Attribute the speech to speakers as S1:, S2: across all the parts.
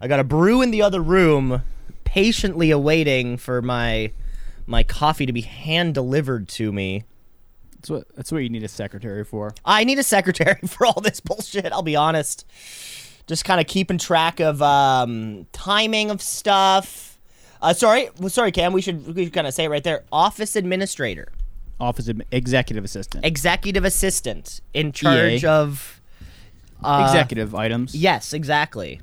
S1: I got a brew in the other room, patiently awaiting for my my coffee to be hand delivered to me.
S2: That's what that's what you need a secretary for.
S1: I need a secretary for all this bullshit. I'll be honest. Just kind of keeping track of um, timing of stuff. Uh, sorry, well, sorry, Cam. We should we should kind of say it right there. Office administrator,
S2: Office admi- executive assistant.
S1: executive assistant in charge
S2: EA.
S1: of uh,
S2: executive items.
S1: Yes, exactly.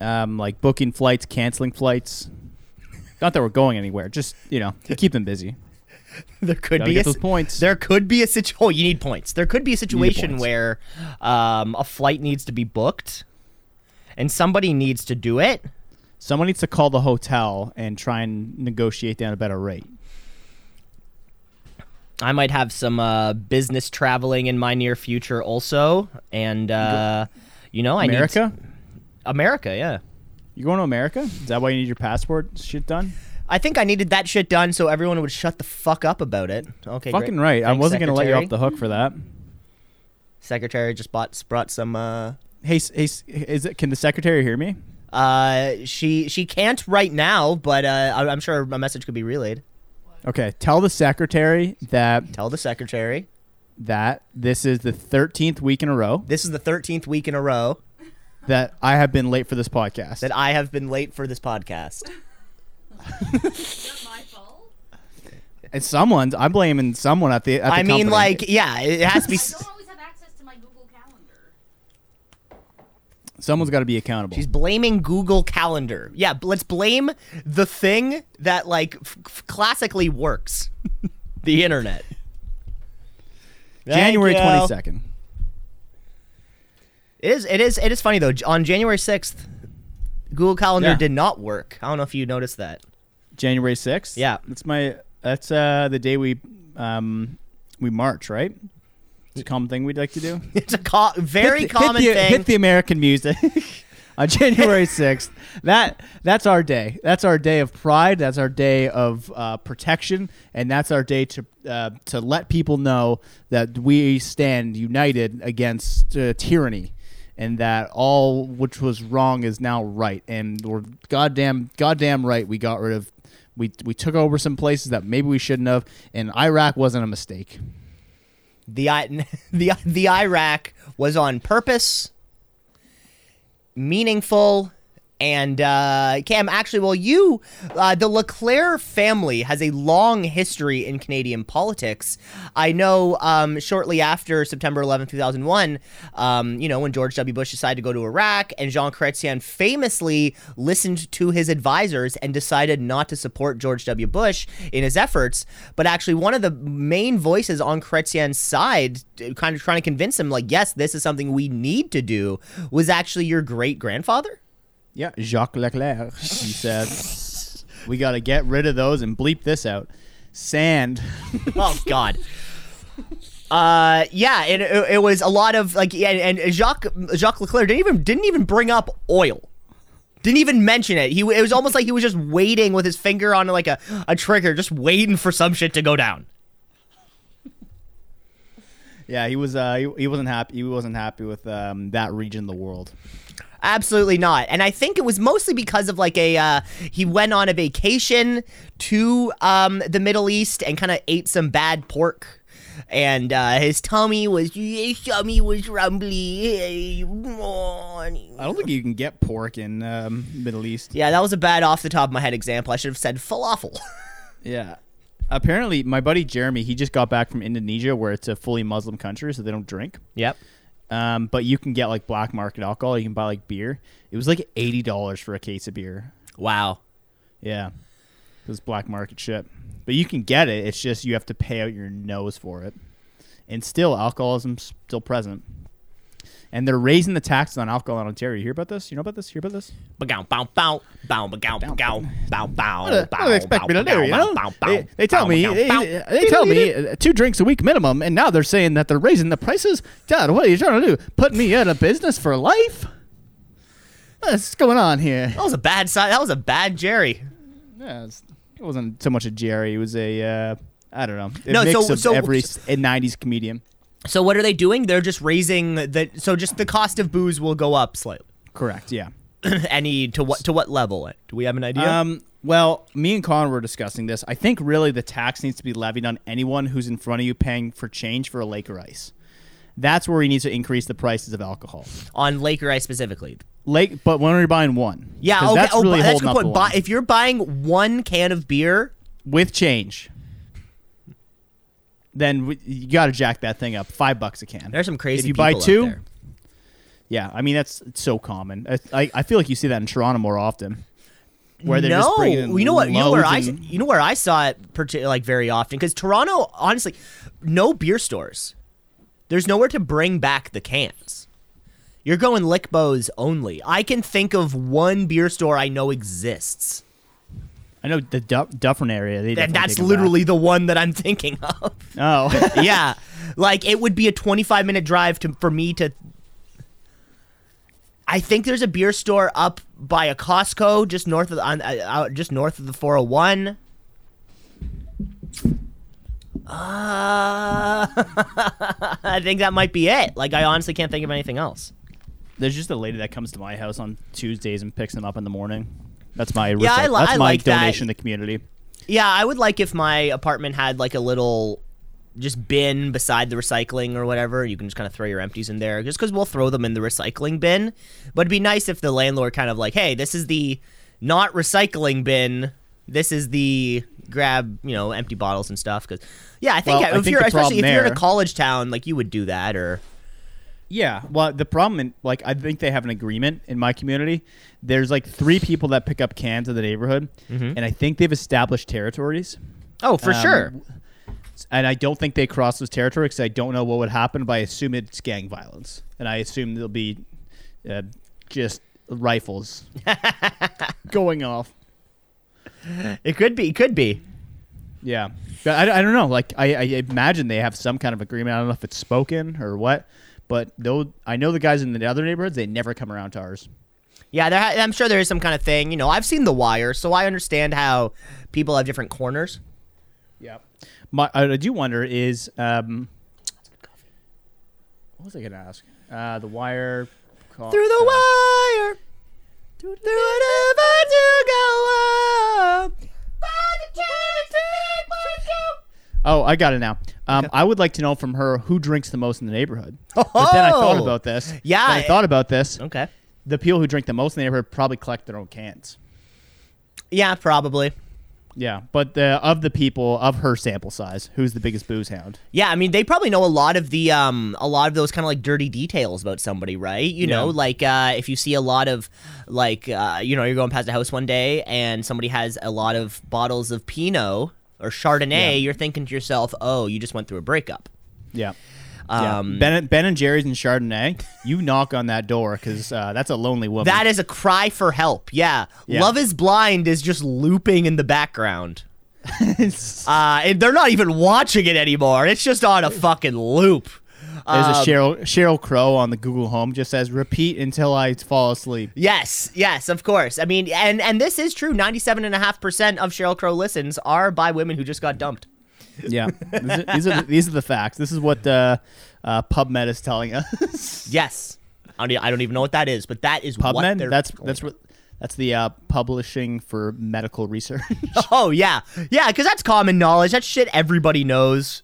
S2: Um, like booking flights, canceling flights. Not that we're going anywhere. Just you know, keep them busy.
S1: There could
S2: Gotta
S1: be a,
S2: those points.
S1: There could be a situation. Oh, you need points. There could be a situation where um, a flight needs to be booked, and somebody needs to do it.
S2: Someone needs to call the hotel and try and negotiate down a better rate.
S1: I might have some uh, business traveling in my near future also, and uh, you know, I
S2: America?
S1: need America. Yeah,
S2: You going to America? Is that why you need your passport shit done?
S1: I think I needed that shit done so everyone would shut the fuck up about it. Okay,
S2: Fucking
S1: great.
S2: right. I
S1: Thanks,
S2: wasn't gonna let you
S1: Secretary.
S2: off the hook for that.
S1: Secretary just bought brought some. Uh,
S2: Hey, s- hey, s- is it? Can the secretary hear me?
S1: uh, she she can't right now, but uh, I- I'm sure a message could be relayed.
S2: Okay, tell the secretary that
S1: Tell the secretary.
S2: that this is the 13th week in a row
S1: This is the 13th week in a row
S2: that I have been late for this podcast.
S1: that I have been late for this podcast.
S3: Is that my fault?
S2: and someone's I'm blaming someone at the. At the
S1: I mean,
S2: company.
S1: like, yeah, it has to be.
S3: I
S1: s-
S3: don't always have access to my Google Calendar.
S2: someone's got to be accountable.
S1: She's blaming Google Calendar. Yeah, b- let's blame the thing that like f- f- classically works, the internet.
S2: January
S1: Thank you.
S2: 22nd.
S1: It is. It is. It is funny though. On January sixth, Google Calendar
S2: Yeah.
S1: did not work. I don't know if you noticed that.
S2: January 6th.
S1: Yeah.
S2: that's my. That's uh the day we um we march, right? It's a common thing we'd like to do.
S1: It's a co- very
S2: hit the,
S1: common
S2: hit the,
S1: thing.
S2: Hit the American music on January sixth. That that's our day. That's our day of pride. That's our day of uh, protection, and that's our day to uh, to let people know that we stand united against uh, tyranny. And that all which was wrong is now right, and we're goddamn, goddamn right. We got rid of, we we took over some places that maybe we shouldn't have, and Iraq wasn't a mistake.
S1: the the the Iraq was on purpose, meaningful, and uh, Cam. Actually, well, you, uh, the Leclerc family has a long history in Canadian politics. I know. Um, shortly after September 11, 2001, um, you know, when George W. Bush decided to go to Iraq, and Jean Chrétien famously listened to his advisors and decided not to support George W. Bush in his efforts. But actually, one of the main voices on Chrétien's side, uh, kind of trying to convince him, like, yes, this is something we need to do, was actually your great grandfather.
S2: Yeah, Jacques Leclerc. He said, "We got to get rid of those and bleep this out." Sand.
S1: oh God. Uh, yeah, it, it, it was a lot of like, yeah, and Jacques Jacques Leclerc didn't even didn't even bring up oil. Didn't even mention it. He it was almost like he was just waiting with his finger on like a, a trigger, just waiting for some shit to go down.
S2: Yeah, he was. Uh, he, he wasn't happy. He wasn't happy with um, that region of the world.
S1: Absolutely not. And I think it was mostly because of like a uh, he went on a vacation to um, the Middle East and kind of ate some bad pork. And uh, his tummy was his tummy was rumbly.
S2: I don't think you can get pork in um, Middle East.
S1: Yeah, that was a bad off the top of my head example. I should have said falafel.
S2: Yeah. Apparently, my buddy Jeremy, he just got back from Indonesia, where it's a fully Muslim country, so they don't drink.
S1: yep.
S2: Um, but you can get like black market alcohol. You can buy like beer. It was like eighty dollars for a case of beer.
S1: Wow.
S2: Yeah, it was black market shit. But you can get it. It's just you have to pay out your nose for it. And still, alcoholism's still present and they're raising the taxes on alcohol in Ontario. You hear about this? You know about this? You hear about this?
S1: Bow bow bow bow bow bow bow bow.
S2: What do they expect me to do? You know? They, tell me they, tell me two drinks a week minimum, and now they're saying that they're raising the prices. Dad, what are you trying to do? Put me out of business for life? What's going on here?
S1: That was a bad side. That was a bad Jerry.
S2: Yeah, it wasn't so much a Jerry. It was a uh, I don't know. A
S1: no,
S2: mix
S1: so,
S2: of
S1: so
S2: every '90s comedian.
S1: So what are they doing? They're just raising the. So just the cost of booze will go up slightly.
S2: Correct. Yeah.
S1: Any to what to what level? Do we have an idea?
S2: Um, well, me and Connor were discussing this. I think really the tax needs to be levied on anyone who's in front of you paying for change for a Laker ice. That's where he needs to increase the prices of alcohol.
S1: on Laker Ice specifically.
S2: Lake, but when are you're buying one,
S1: Yeah, okay.
S2: that's
S1: oh,
S2: really
S1: that's a good point. Buy, if you're buying one can of beer,
S2: with change, then we, you got to jack that thing up. Five bucks a can.
S1: there's some crazy.
S2: If you buy two,
S1: there.
S2: yeah, I mean that's so common. I, I, I feel like you see that in Toronto more often, where they're
S1: no,
S2: just bringing
S1: you know what? You know where I, you know where I saw it, partic- like very often, because Toronto, honestly, no beer stores. There's nowhere to bring back the cans. You're going Lickbo's only. I can think of one beer store I know exists,
S2: I know the Duff, Dufferin area. They
S1: that's literally the one that I'm thinking of.
S2: Oh,
S1: yeah, like it would be a 25 minute drive to for me to. I think there's a beer store up by a Costco just north of the, on, uh, just north of the 401. Uh, I think that might be it. Like I honestly can't think of anything else.
S2: there's just a lady that comes to my house on Tuesdays and picks them up in the morning. That's my
S1: Yeah, I li-
S2: that's
S1: I
S2: my
S1: like that.
S2: donation to the community.
S1: Yeah, I would like if my apartment had like a little just bin beside the recycling or whatever. You can just kind of throw your empties in there just because we'll throw them in the recycling bin. But it'd be nice if the landlord kind of like, hey, this is the not recycling bin. This is the grab, you know, empty bottles and stuff. Because yeah, I think
S2: Well, I
S1: if
S2: think
S1: you're especially if you're in a college town, like you would do that or
S2: Yeah, well, the problem, in, like, I think they have an agreement in my community. There's like three people that pick up cans in the neighborhood, and I think they've established territories.
S1: oh, for
S2: Um,
S1: sure.
S2: And I don't think they cross those territories because I don't know what would happen, but I assume it's gang violence, and I assume there'll be uh, just rifles going off.
S1: It could be. It could be.
S2: Yeah, I, I don't know. Like I, I imagine they have some kind of agreement. I don't know if it's spoken or what, but though I know the guys in the other neighborhoods, they never come around to ours.
S1: Yeah, there, ha- I'm sure there is some kind of thing. You know, I've seen The Wire, so I understand how people have different corners.
S2: Yeah. My, I do wonder is um, what was I gonna ask? Uh, the wire. Call,
S1: Through the
S2: uh,
S1: wire, through whatever to go up.
S2: Oh, I got it now. Um, I would like to know from her who drinks the most in the neighborhood. Oh, But then I thought about this.
S1: Yeah,
S2: Then I thought about this.
S1: Okay.
S2: The people who drink the most in the neighborhood probably collect their own cans.
S1: Yeah, probably.
S2: Yeah, but the, of the people of her sample size, who's the biggest booze hound?
S1: Yeah, I mean, they probably know a lot of the um, a lot of those kind of like dirty details about somebody, right? You know,
S2: Yeah.
S1: like uh, if you see a lot of like uh, you know, you're going past a house one day and somebody has a lot of bottles of Pinot or Chardonnay,
S2: Yeah.
S1: you're thinking to yourself, oh, you just went through a breakup.
S2: Yeah.
S1: Um,
S2: yeah. Ben, ben and Jerry's and Chardonnay, you knock on that door because uh, that's a lonely woman.
S1: That is a cry for help. Yeah.
S2: Yeah.
S1: Love is Blind is just looping in the background. Uh, and they're not even watching it anymore. It's just on a fucking loop.
S2: There's
S1: Um,
S2: a Sheryl Sheryl Crow on the Google Home just says repeat until I fall asleep.
S1: Yes, yes, of course. I mean, and and this is true. Ninety-seven and a half percent of Sheryl Crow listens are by women who just got dumped.
S2: Yeah, these are, these are the, these are the facts. This is what uh, uh, PubMed is telling us.
S1: Yes, I don't, I don't even know what that is, but that is what
S2: PubMed. That's that's what that's the uh, publishing for medical research.
S1: Oh yeah, yeah, because that's common knowledge. That's shit everybody knows,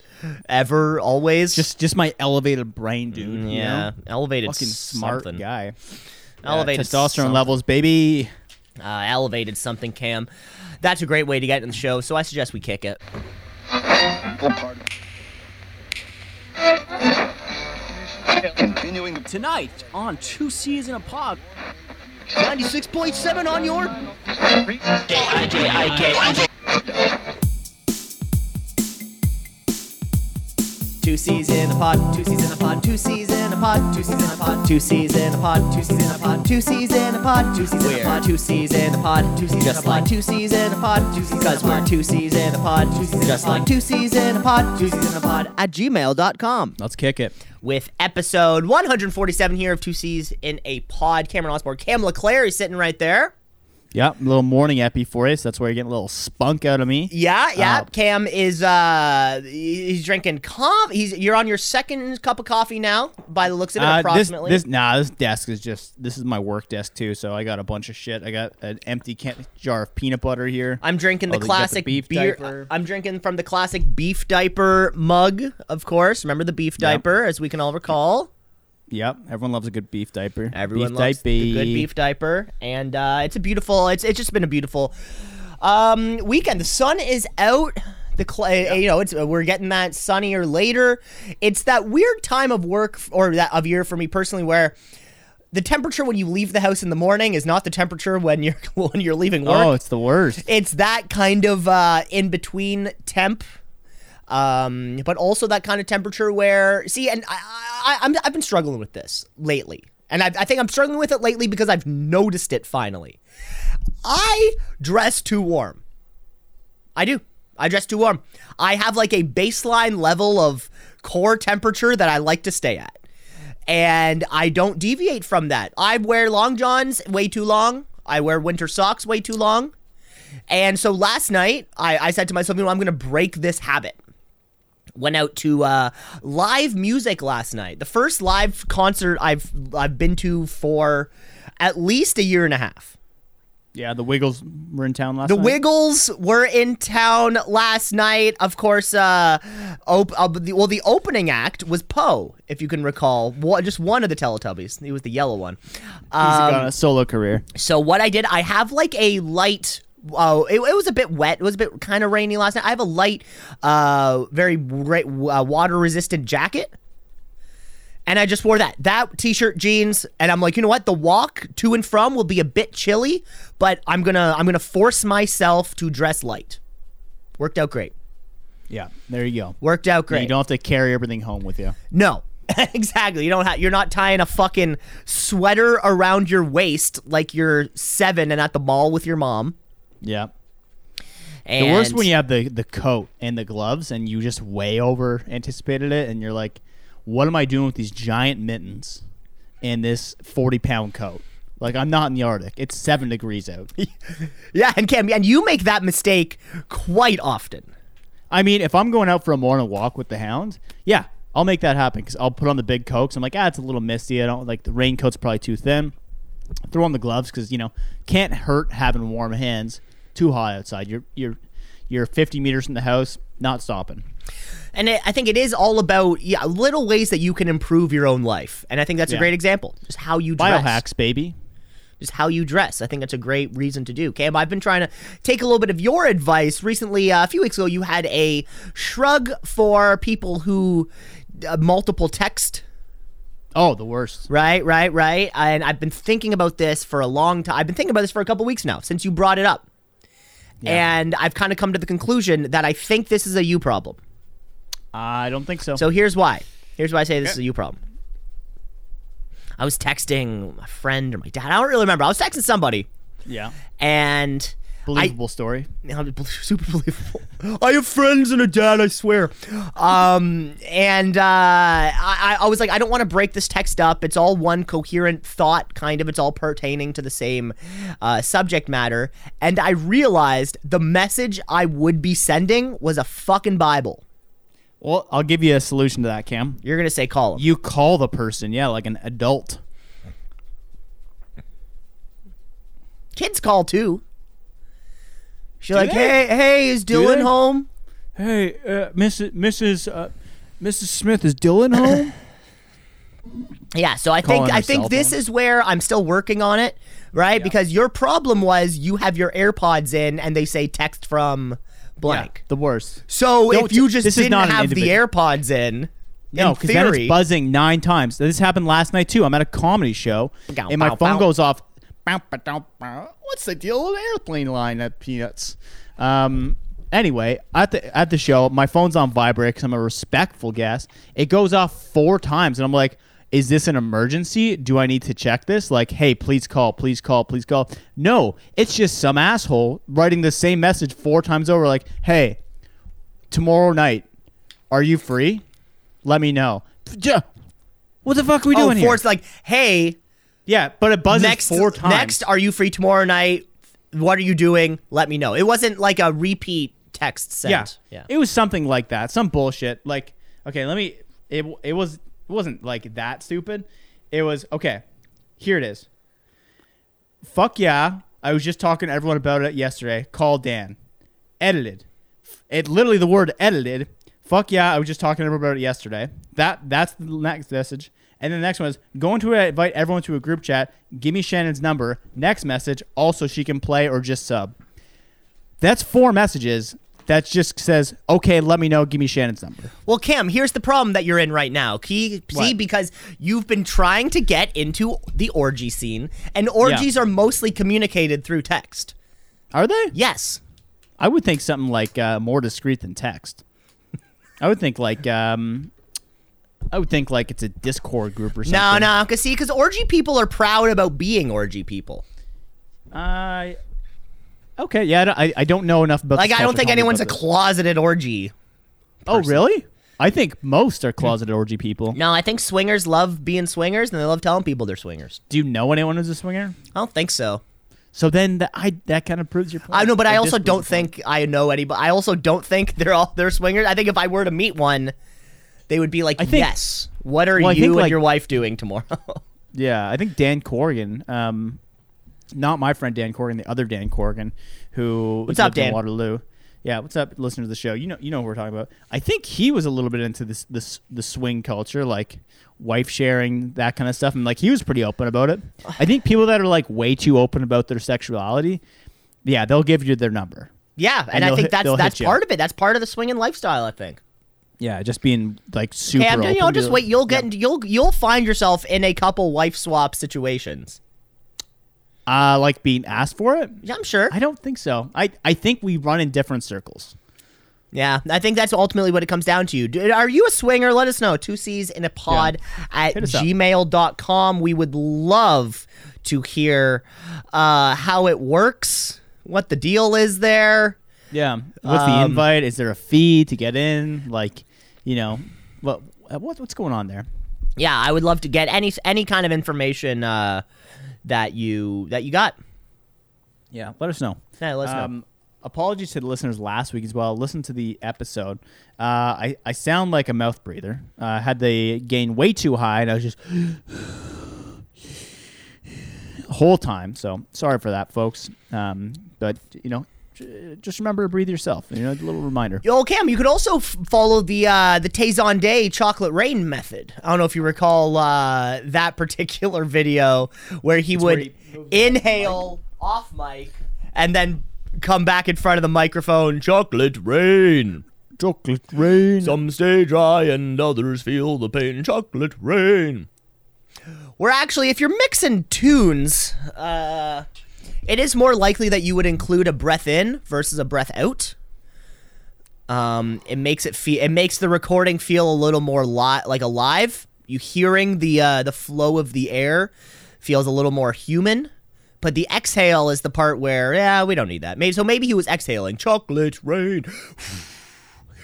S1: ever, always.
S2: just just my elevated brain, dude. you
S1: yeah,
S2: know?
S1: elevated,
S2: fucking smart
S1: something.
S2: guy.
S1: Elevated
S2: Yeah, testosterone
S1: something.
S2: levels, baby.
S1: uh, elevated something cam that's a great way to get in the show so i suggest we kick it
S4: Continuing
S5: Tonight on Two C's in a Pod.
S1: 96.7 on your Two C's in a pod, two C's in a pod, two C's in a pod, two C's in a pod, two C's in a pod, two C's in a pod, two C's in a pod, two C's in a pod, two C's in a pod, two C's just like two C's in a pod, two C's because we're two C's in a pod, two C's just like two C's in a pod, two C's in a pod at gmail.com
S2: Let's kick it.
S1: with episode 147 here of Two C's in a Pod. Cameron Osborne, Cam Leclerc is sitting right there.
S2: Yep, a little morning epi for you. So that's where you're getting a little spunk out of me.
S1: Yeah, yeah.
S2: Uh,
S1: Cam is uh he's drinking coffee. He's you're on your second cup of coffee now, by the looks of it,
S2: Uh, this,
S1: approximately.
S2: this nah, this desk is just this is my work desk too. So I got a bunch of shit. I got an empty can- jar of peanut butter here.
S1: I'm drinking the
S2: Oh, the
S1: classic
S2: beef
S1: beer.
S2: diaper.
S1: I'm drinking from the classic beef diaper mug, of course. Remember the beef diaper, as we can all recall.
S2: Yep, everyone loves a good beef diaper.
S1: Everyone
S2: beef
S1: loves the
S2: diaper.
S1: good beef diaper, and uh, it's a beautiful. It's it's just been a beautiful um, weekend. The sun is out. The cl- uh, you know it's we're getting that sunnier later. It's that weird time of work or that of year for me personally where. The temperature when you leave the house in the morning is not the temperature when you're when you're leaving work.
S2: Oh, it's the worst.
S1: it's that kind of uh, in between temp, um, but also that kind of temperature where see, and I, I, I'm I've been struggling with this lately, and I, I think I'm struggling with it lately because I've noticed it finally. I dress too warm. I do. I dress too warm. I have like a baseline level of core temperature that I like to stay at. And I don't deviate from that. I wear long johns way too long. I wear winter socks way too long. And so last night, I, I said to myself, you know, I'm going to break this habit. Went out to uh, live music last night. The first live concert I've I've been to for at least a year and a half.
S2: Yeah, the Wiggles were in town last night.
S1: The
S2: night.
S1: Wiggles were in town last night. Of course, uh, op- uh, the, well, the opening act was Po, if you can recall. One, just one of the Teletubbies. He was the yellow one.
S2: He's
S1: Um,
S2: got a solo career.
S1: so what I did, I have like a light. Oh, it, it was a bit wet. It was a bit kind of rainy last night. I have a light, uh, very ra- uh, water resistant jacket. And I just wore that. That t-shirt, jeans, and I'm like, you know what? The walk to and from will be a bit chilly, but I'm gonna I'm gonna force myself to dress light. Worked out great.
S2: Yeah, there you go.
S1: Worked out great.
S2: You don't have to carry everything home with you.
S1: No. exactly. You don't have you're not tying a fucking sweater around your waist like you're 7 and at the mall with your mom.
S2: Yeah.
S1: And
S2: The worst when you have the the coat and the gloves and you just way over anticipated it and you're like, what am I doing with these giant mittens and this forty pound coat? Like I'm not in the Arctic. It's seven degrees out.
S1: Yeah, and Cam, and you make that mistake quite often.
S2: I mean, if I'm going out for a morning walk with the hound, yeah, I'll make that happen because I'll put on the big coat. 'cause I'm like, ah, it's a little misty. I don't like the raincoat's probably too thin. Throw on the gloves because you know can't hurt having warm hands. Too hot outside. You're you're you're 50 meters from the house, not stopping.
S1: And it, I think it is all about yeah, little ways that you can improve your own life. And I think that's a great example. Just how you dress.
S2: Biohacks, baby.
S1: Just how you dress. I think that's a great reason to do. Cam, I've been trying to take a little bit of your advice. Recently, uh, a few weeks ago, you had a shrug for people who uh, multiple text
S2: Oh, the worst.
S1: Right, right, right. And I've been thinking about this for a long time. I've been thinking about this for a couple weeks now since you brought it up. And I've kind of come to the conclusion that I think this is a you problem.
S2: I don't think so.
S1: So here's why. Here's why I say this is a you problem. I was texting a friend or my dad. I don't really remember. I was texting somebody,
S2: yeah,
S1: and
S2: believable story.
S1: I, super believable. I have friends and a dad. I swear. Um, and uh, I, I was like, I don't want to break this text up. It's all one coherent thought, kind of. It's all pertaining to the same uh, subject matter. And I realized the message I would be sending was a fucking Bible.
S2: Well, I'll give you a solution to that, Cam.
S1: You're gonna say call him.
S2: You call the person, yeah, like an adult.
S1: Kids call too. She's like,
S2: they?
S1: hey, hey, is Dylan
S2: they?
S1: home?
S2: Hey, uh, Mrs. Mrs. Uh, Mrs. Smith, is Dylan home?
S1: Yeah, so I think I think this
S2: phone.
S1: is where I'm still working on it, right? Because your problem was you have your AirPods in and they say text from blank.
S2: the worst.
S1: So
S2: Don't
S1: if you just didn't have the AirPods in,
S2: No, because then it's buzzing nine times. This happened last night too. I'm at a comedy show,
S1: Bow,
S2: and my
S1: bow,
S2: phone
S1: bow.
S2: goes off. What's the deal with airplane line at Peanuts? Um. Anyway, at the at the show, my phone's on vibrate because I'm a respectful guest. It goes off four times, and I'm like, "Is this an emergency? Do I need to check this? Like, hey, please call, please call, please call." No, it's just some asshole writing the same message four times over. Like, "Hey, tomorrow night, are you free? Let me know." What the fuck are we
S1: oh,
S2: doing here?
S1: Force like, hey,
S2: Yeah, but it buzzes
S1: next
S2: four times.
S1: next, are you free tomorrow night? what are you doing? Let me know. It wasn't like a repeat text sent.
S2: Yeah.
S1: Yeah.
S2: It was something like that. Some bullshit. Like, okay, let me. It it was it wasn't like that stupid. It was okay. Here it is. Fuck yeah! I was just talking to everyone about it yesterday. Call Dan. Edited. It literally the word edited. Fuck yeah! I was just talking to everyone about it yesterday. That that's the next message. And then the next one is going to invite everyone to a group chat. Give me Shannon's number. Next message. Also, she can play or just sub. That's four messages. That just says, okay, let me know. Give me Shannon's number.
S1: Well, Cam, here's the problem that you're in right now. Key, see,
S2: What?
S1: because you've been trying to get into the orgy scene, and orgies are mostly communicated through text.
S2: Are they?
S1: Yes.
S2: I would think something like uh, more discreet than text. I would think like um, I would think like it's a Discord group or something.
S1: No, no, because see, because orgy people are proud about being orgy people.
S2: I okay, yeah. I don't, I, I don't know enough about.
S1: Like, I don't think anyone's a
S2: this.
S1: closeted orgy.
S2: Oh, really? I think most are hmm. closeted orgy people.
S1: No, I think swingers love being swingers, and they love telling people they're swingers.
S2: Do you know anyone who's a swinger?
S1: I don't think so.
S2: So then that I that kind of proves your point.
S1: I know, but I
S2: Or
S1: also don't think I know anybody. I also don't think they're all they're swingers. I think if I were to meet one, they would be like,
S2: think-
S1: "Yes, what are
S2: Well,
S1: you and
S2: like-
S1: your wife doing tomorrow?"
S2: Yeah, I think Dan Corrigan, um, not my friend Dan Corrigan, the other Dan Corrigan, who
S1: What's up, Dan?
S2: Waterloo. Yeah, what's up, listener to the show? You know, you know what we're talking about. I think he was a little bit into this, this, the swing culture, like wife sharing, that kind of stuff, and like he was pretty open about it. I think people that are like way too open about their sexuality, yeah, they'll give you their number.
S1: yeah, and,
S2: And
S1: I think that's that's
S2: hit you.
S1: part of it. That's part of the swinging lifestyle. I think.
S2: Yeah, just being like super.
S1: Okay, I'm, you know, just wait. You'll
S2: Yeah.
S1: get into, you'll you'll find yourself in a couple wife swap situations.
S2: uh, like being asked for it.
S1: Yeah, I'm sure.
S2: I don't think so. I I think we run in different circles.
S1: Yeah, I think that's ultimately what it comes down to. Do- Are you a swinger? Let us know. Two C's in a pod at
S2: us up.
S1: gmail.com. We would love to hear uh, how it works, what the deal is there.
S2: Yeah. What's the
S1: Um,
S2: invite? Is there a fee to get in? Like, you know, what what what's going on there?
S1: Yeah, I would love to get any any kind of information uh, that you that you got.
S2: Yeah, let us know.
S1: Yeah, let us know.
S2: Um, apologies to the listeners last week as well. Listen to the episode. Uh, I I sound like a mouth breather. Uh, I had the gain way too high, and I was just whole time. So sorry for that, folks. Um, but you know, j- just remember to breathe yourself. You know, a little reminder.
S1: Yo, Cam, you could also f- follow the uh, the Tay Zonday chocolate rain method. I don't know if you recall uh, that particular video where he would
S2: where he moves the
S1: inhale off mic and then come back in front of the microphone. Chocolate rain.
S2: Chocolate rain.
S1: Some stay dry and others feel the pain. Chocolate rain. Where actually, if you're mixing tunes, uh, it is more likely that you would include a breath in versus a breath out. Um, it makes it feel, it makes the recording feel a little more li- like alive. You hearing the uh, the flow of the air feels a little more human. But the exhale is the part where, yeah, we don't need that. Maybe so. Maybe he was exhaling. Chocolate rain.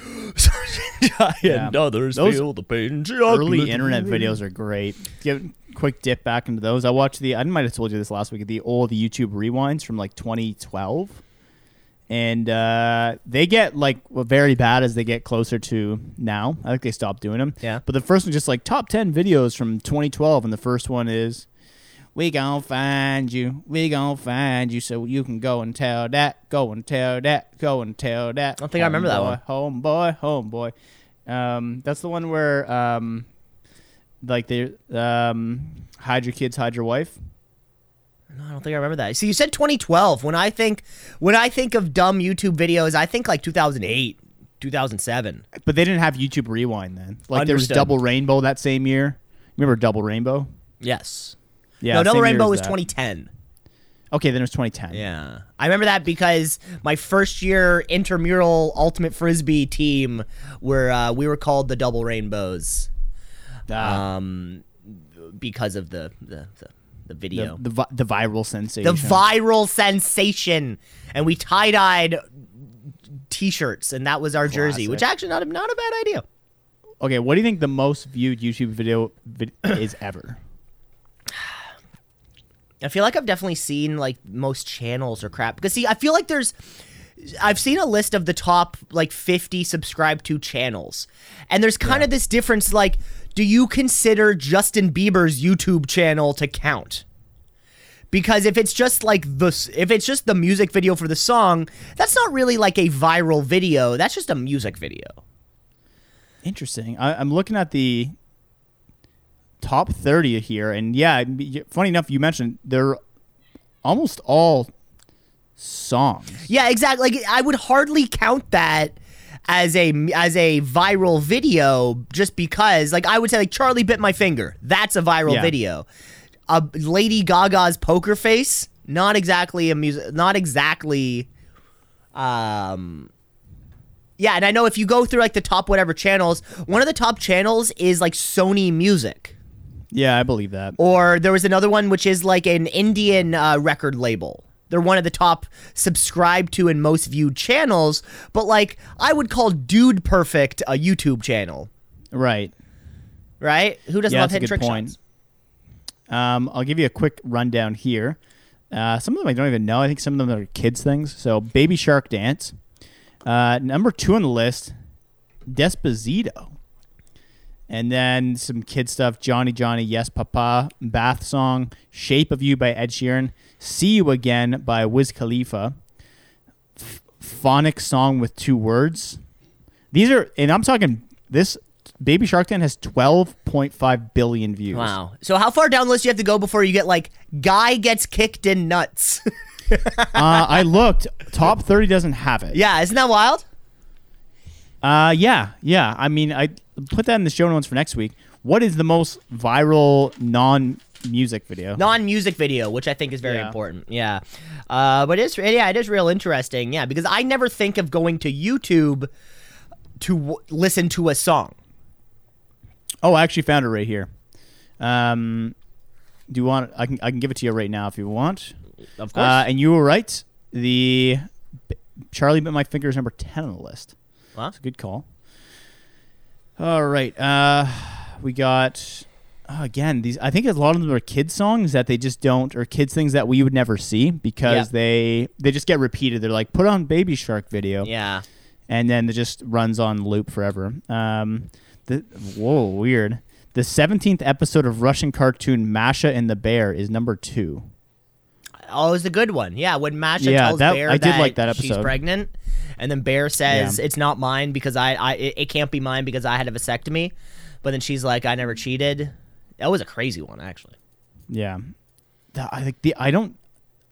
S1: and others
S2: Those
S1: feel the pain.
S2: early internet videos are great. Give quick dip back into those. I watched the I might have told you this last week. The old YouTube rewinds from like 2012, and uh, they get like very bad as they get closer to now. I think they stopped doing them.
S1: Yeah.
S2: But the first one just like top 10 videos from 2012, and the first one is. We gon' find you. We gon' find you so you can go and tell that. Go and tell that. Go and tell that.
S1: I don't think I remember that
S2: one. Homeboy, Homeboy. Um, that's the one where um, like they um, hide your kids, hide your wife.
S1: No, I don't think I remember that. See, you said 2012. When I think when I think of dumb YouTube videos, I think like 2008, 2007.
S2: But they didn't have YouTube Rewind then. Like there was Double Rainbow that same year. Remember Double Rainbow?
S1: Yes.
S2: Yeah.
S1: no, Double Rainbow was
S2: that.
S1: 2010.
S2: Okay, then it was 2010.
S1: Yeah. I remember that because my first year intramural ultimate frisbee team were uh, we were called the Double Rainbows
S2: Ah,
S1: um, because of the the, the, the
S2: the,
S1: video.
S2: the, vi- the viral sensation.
S1: the viral sensation, and we tie dyed T-shirts, and that was our jersey, which actually not a, not a bad idea.
S2: okay, what do you think the most viewed YouTube video vid- is ever?
S1: I feel like I've definitely seen like most channels or crap because see, I feel like there's I've seen a list of the top like 50 subscribed to channels. And there's kind of this difference like do you consider Justin Bieber's YouTube channel to count? Because if it's just like the if it's just the music video for the song, that's not really like a viral video. That's just a music video.
S2: Interesting. I, I'm looking at the top 30 here, and yeah, funny enough, you mentioned they're almost all songs.
S1: Yeah, exactly. Like I would hardly count that as a as a viral video just because like I would say like Charlie bit my finger. That's a viral
S2: Yeah.
S1: video. Uh, Lady Gaga's poker face, not exactly a music not exactly um yeah, and I know if you go through like the top whatever channels, one of the top channels is like Sony Music.
S2: Yeah, I believe that.
S1: Or there was another one which is like an Indian uh, record label. They're one of the top subscribed to and most viewed channels, but like I would call Dude Perfect a YouTube channel,
S2: Right.
S1: right? Who doesn't
S2: Yeah,
S1: love hitting trick
S2: point.
S1: shots?
S2: Um, I'll give you a quick rundown here. Uh, some of them I don't even know. I think some of them are kids things. So, Baby Shark Dance. Uh, number two on the list, Despacito. And then some kid stuff Johnny Johnny, Yes Papa, Bath Song, Shape of You by Ed Sheeran, See You Again by Wiz Khalifa, F- Phonic Song with Two Words. These are, and I'm talking, this Baby Shark Dance has 12.5 billion views.
S1: Wow. So how far down the list do you have to go before you get like guy gets kicked in nuts?
S2: uh, I looked. Top 30 doesn't have it.
S1: yeah, isn't that wild?
S2: Uh, yeah, yeah. I mean, I put that in the show notes for next week. What is the most viral non-music video?
S1: non-music video, which I think is very
S2: Yeah.
S1: important. Yeah, uh, but it's yeah, it is real interesting. Yeah, because I never think of going to YouTube to w- listen to a song.
S2: Oh, I actually found it right here. Um, do you want? I can I can give it to you right now if you want.
S1: Of course.
S2: Uh, and you were right. The Charlie bit my finger is number ten on the list.
S1: Wow.
S2: That's a good call. All right. Uh, we got uh, again these. I think a lot of them are kids songs that they just don't, or kids things that we would never see because
S1: Yeah.
S2: they they just get repeated. They're like put on Baby Shark video,
S1: yeah.
S2: and then it just runs on loop forever. Um, the whoa weird. The seventeenth episode of Russian cartoon Masha and the Bear is number two.
S1: Oh, it was a good one. Yeah, when Masha
S2: Yeah,
S1: tells
S2: that-
S1: Bear
S2: I did like that
S1: she's
S2: episode.
S1: pregnant, and then Bear says
S2: Yeah.
S1: it's not mine because I, I it, it can't be mine because I had a vasectomy, but then she's like I never cheated. That was a crazy one actually.
S2: Yeah, I think the I don't.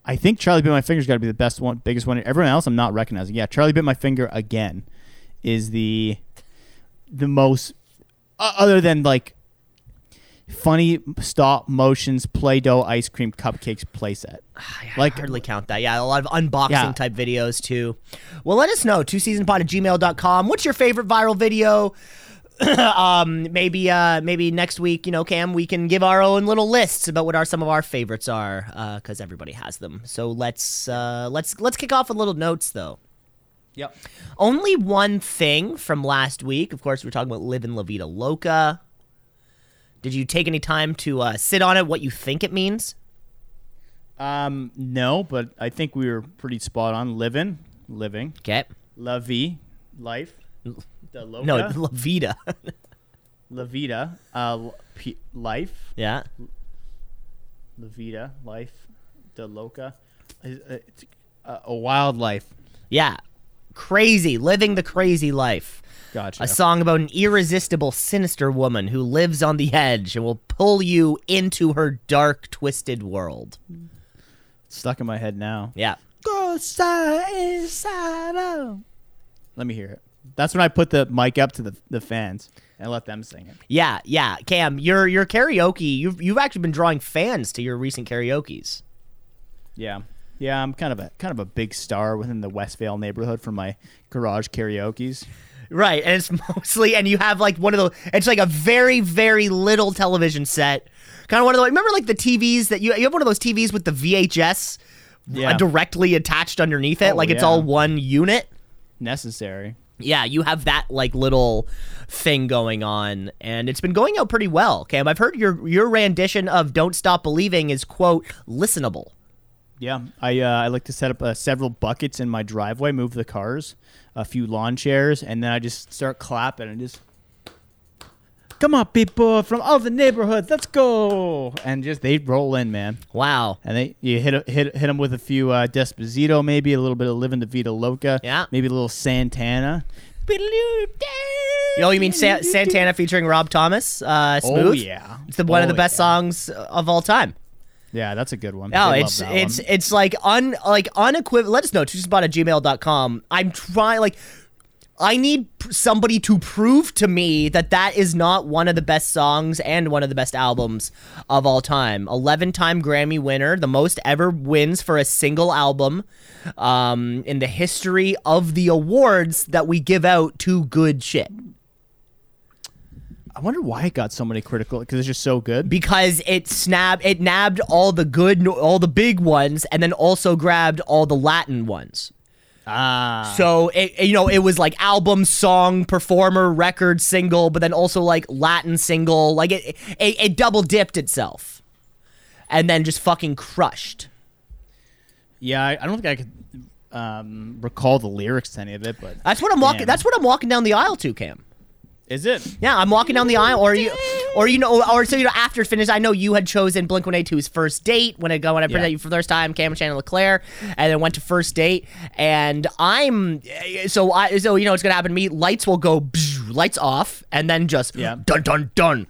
S2: I think Charlie bit my finger's got to be the best one, biggest one. Everyone else, I'm not recognizing. Yeah, Charlie bit my finger again, is the the most uh, other than like funny stop motions Play-Doh ice cream cupcakes playset.
S1: I
S2: Like-
S1: hardly count that. Yeah, a lot of unboxing
S2: Yeah.
S1: type videos too. Well, let us know. Two seasonpod at gmail.com. What's your favorite viral video? um, maybe uh, maybe next week, you know, Cam, we can give our own little lists about what our some of our favorites are, because everybody has them. So let's uh, let's let's kick off with little notes though.
S2: Yep.
S1: Only one thing from last week. Of course, we're talking about Livin' La Vida Loca. Did you take any time to uh, sit on it? What you think it means?
S2: Um, no, but I think we were pretty spot on. Living, living,
S1: Okay.
S2: la vie, life, the loca,
S1: No, La Vida.
S2: la vida, uh, p- life.
S1: yeah.
S2: La Vida, life, the Loca. Uh, a, a wild life.
S1: Yeah. Crazy. Living the crazy life.
S2: Gotcha.
S1: A song about an irresistible, sinister woman who lives on the edge and will pull you into her dark, twisted world.
S2: Stuck in my head now.
S1: Yeah.
S2: Go inside out. Let me hear it. That's when I put the mic up to the, the fans and let them sing it.
S1: Yeah, yeah. Cam, your your karaoke, you've you've actually been drawing fans to your recent karaoke's.
S2: Yeah. Yeah, I'm kind of a kind of a big star within the Westvale neighborhood for my garage karaoke's.
S1: Right, and it's mostly, and you have like one of the, it's like a very, very little television set. Kind of one of the, remember like the TVs that you, you have one of those TVs with the VHS
S2: Yeah.
S1: directly attached underneath it,
S2: Oh,
S1: like it's
S2: yeah.
S1: all one unit.
S2: Necessary.
S1: Yeah, you have that like little thing going on, and it's been going out pretty well. Cam, I've heard your your rendition of "Don't Stop Believing" is quote listenable.
S2: Yeah, I uh, I like to set up uh, several buckets in my driveway, move the cars, a few lawn chairs, and then I just start clapping and just. Come on, people from all the neighborhoods, let's go! And just they roll in, man.
S1: Wow.
S2: And they you hit hit hit them with a few uh, Despacito, maybe a little bit of Living the Vida Loca,
S1: Yeah.
S2: maybe a little Santana.
S1: You you mean Sa- Santana featuring Rob Thomas? Uh, Smooth.
S2: Oh yeah,
S1: It's the one of
S2: Oh,
S1: the best
S2: yeah.
S1: songs of all time.
S2: Yeah, that's a good one.
S1: No,
S2: They
S1: it's it's
S2: one.
S1: it's like un like unequivocal. Let us know. Choosespot at gmail.com. I'm trying like I need somebody to prove to me that that is not one of the best songs and one of the best albums of all time. 11 time Grammy winner, the most ever wins for a single album um, in the history of the awards that we give out to good shit.
S2: I wonder why it got so many critical because it's just so good.
S1: because it snapped it nabbed all the good all the big ones and then also grabbed all the latin ones.
S2: Ah,
S1: so it, it- you know it was like album song performer record single but then also like latin single like it it, it double dipped itself. And then just fucking crushed.
S2: Yeah, I, I don't think I could um, recall the lyrics to any of it, but
S1: that's what i'm walking
S2: Damn.
S1: that's what i'm walking down the aisle to cam
S2: is it?
S1: Yeah, I'm walking down the aisle, or you, or you know, or so you know, after finish, I know you had chosen Blink 182's first date when I go when I
S2: Yeah.
S1: you for the first time, Cameron Shannon Leclerc, and then went to first date, and I'm so I so you know it's gonna happen to me. Lights will go, bzz, lights off, and then just
S2: Yeah.
S1: dun dun dun.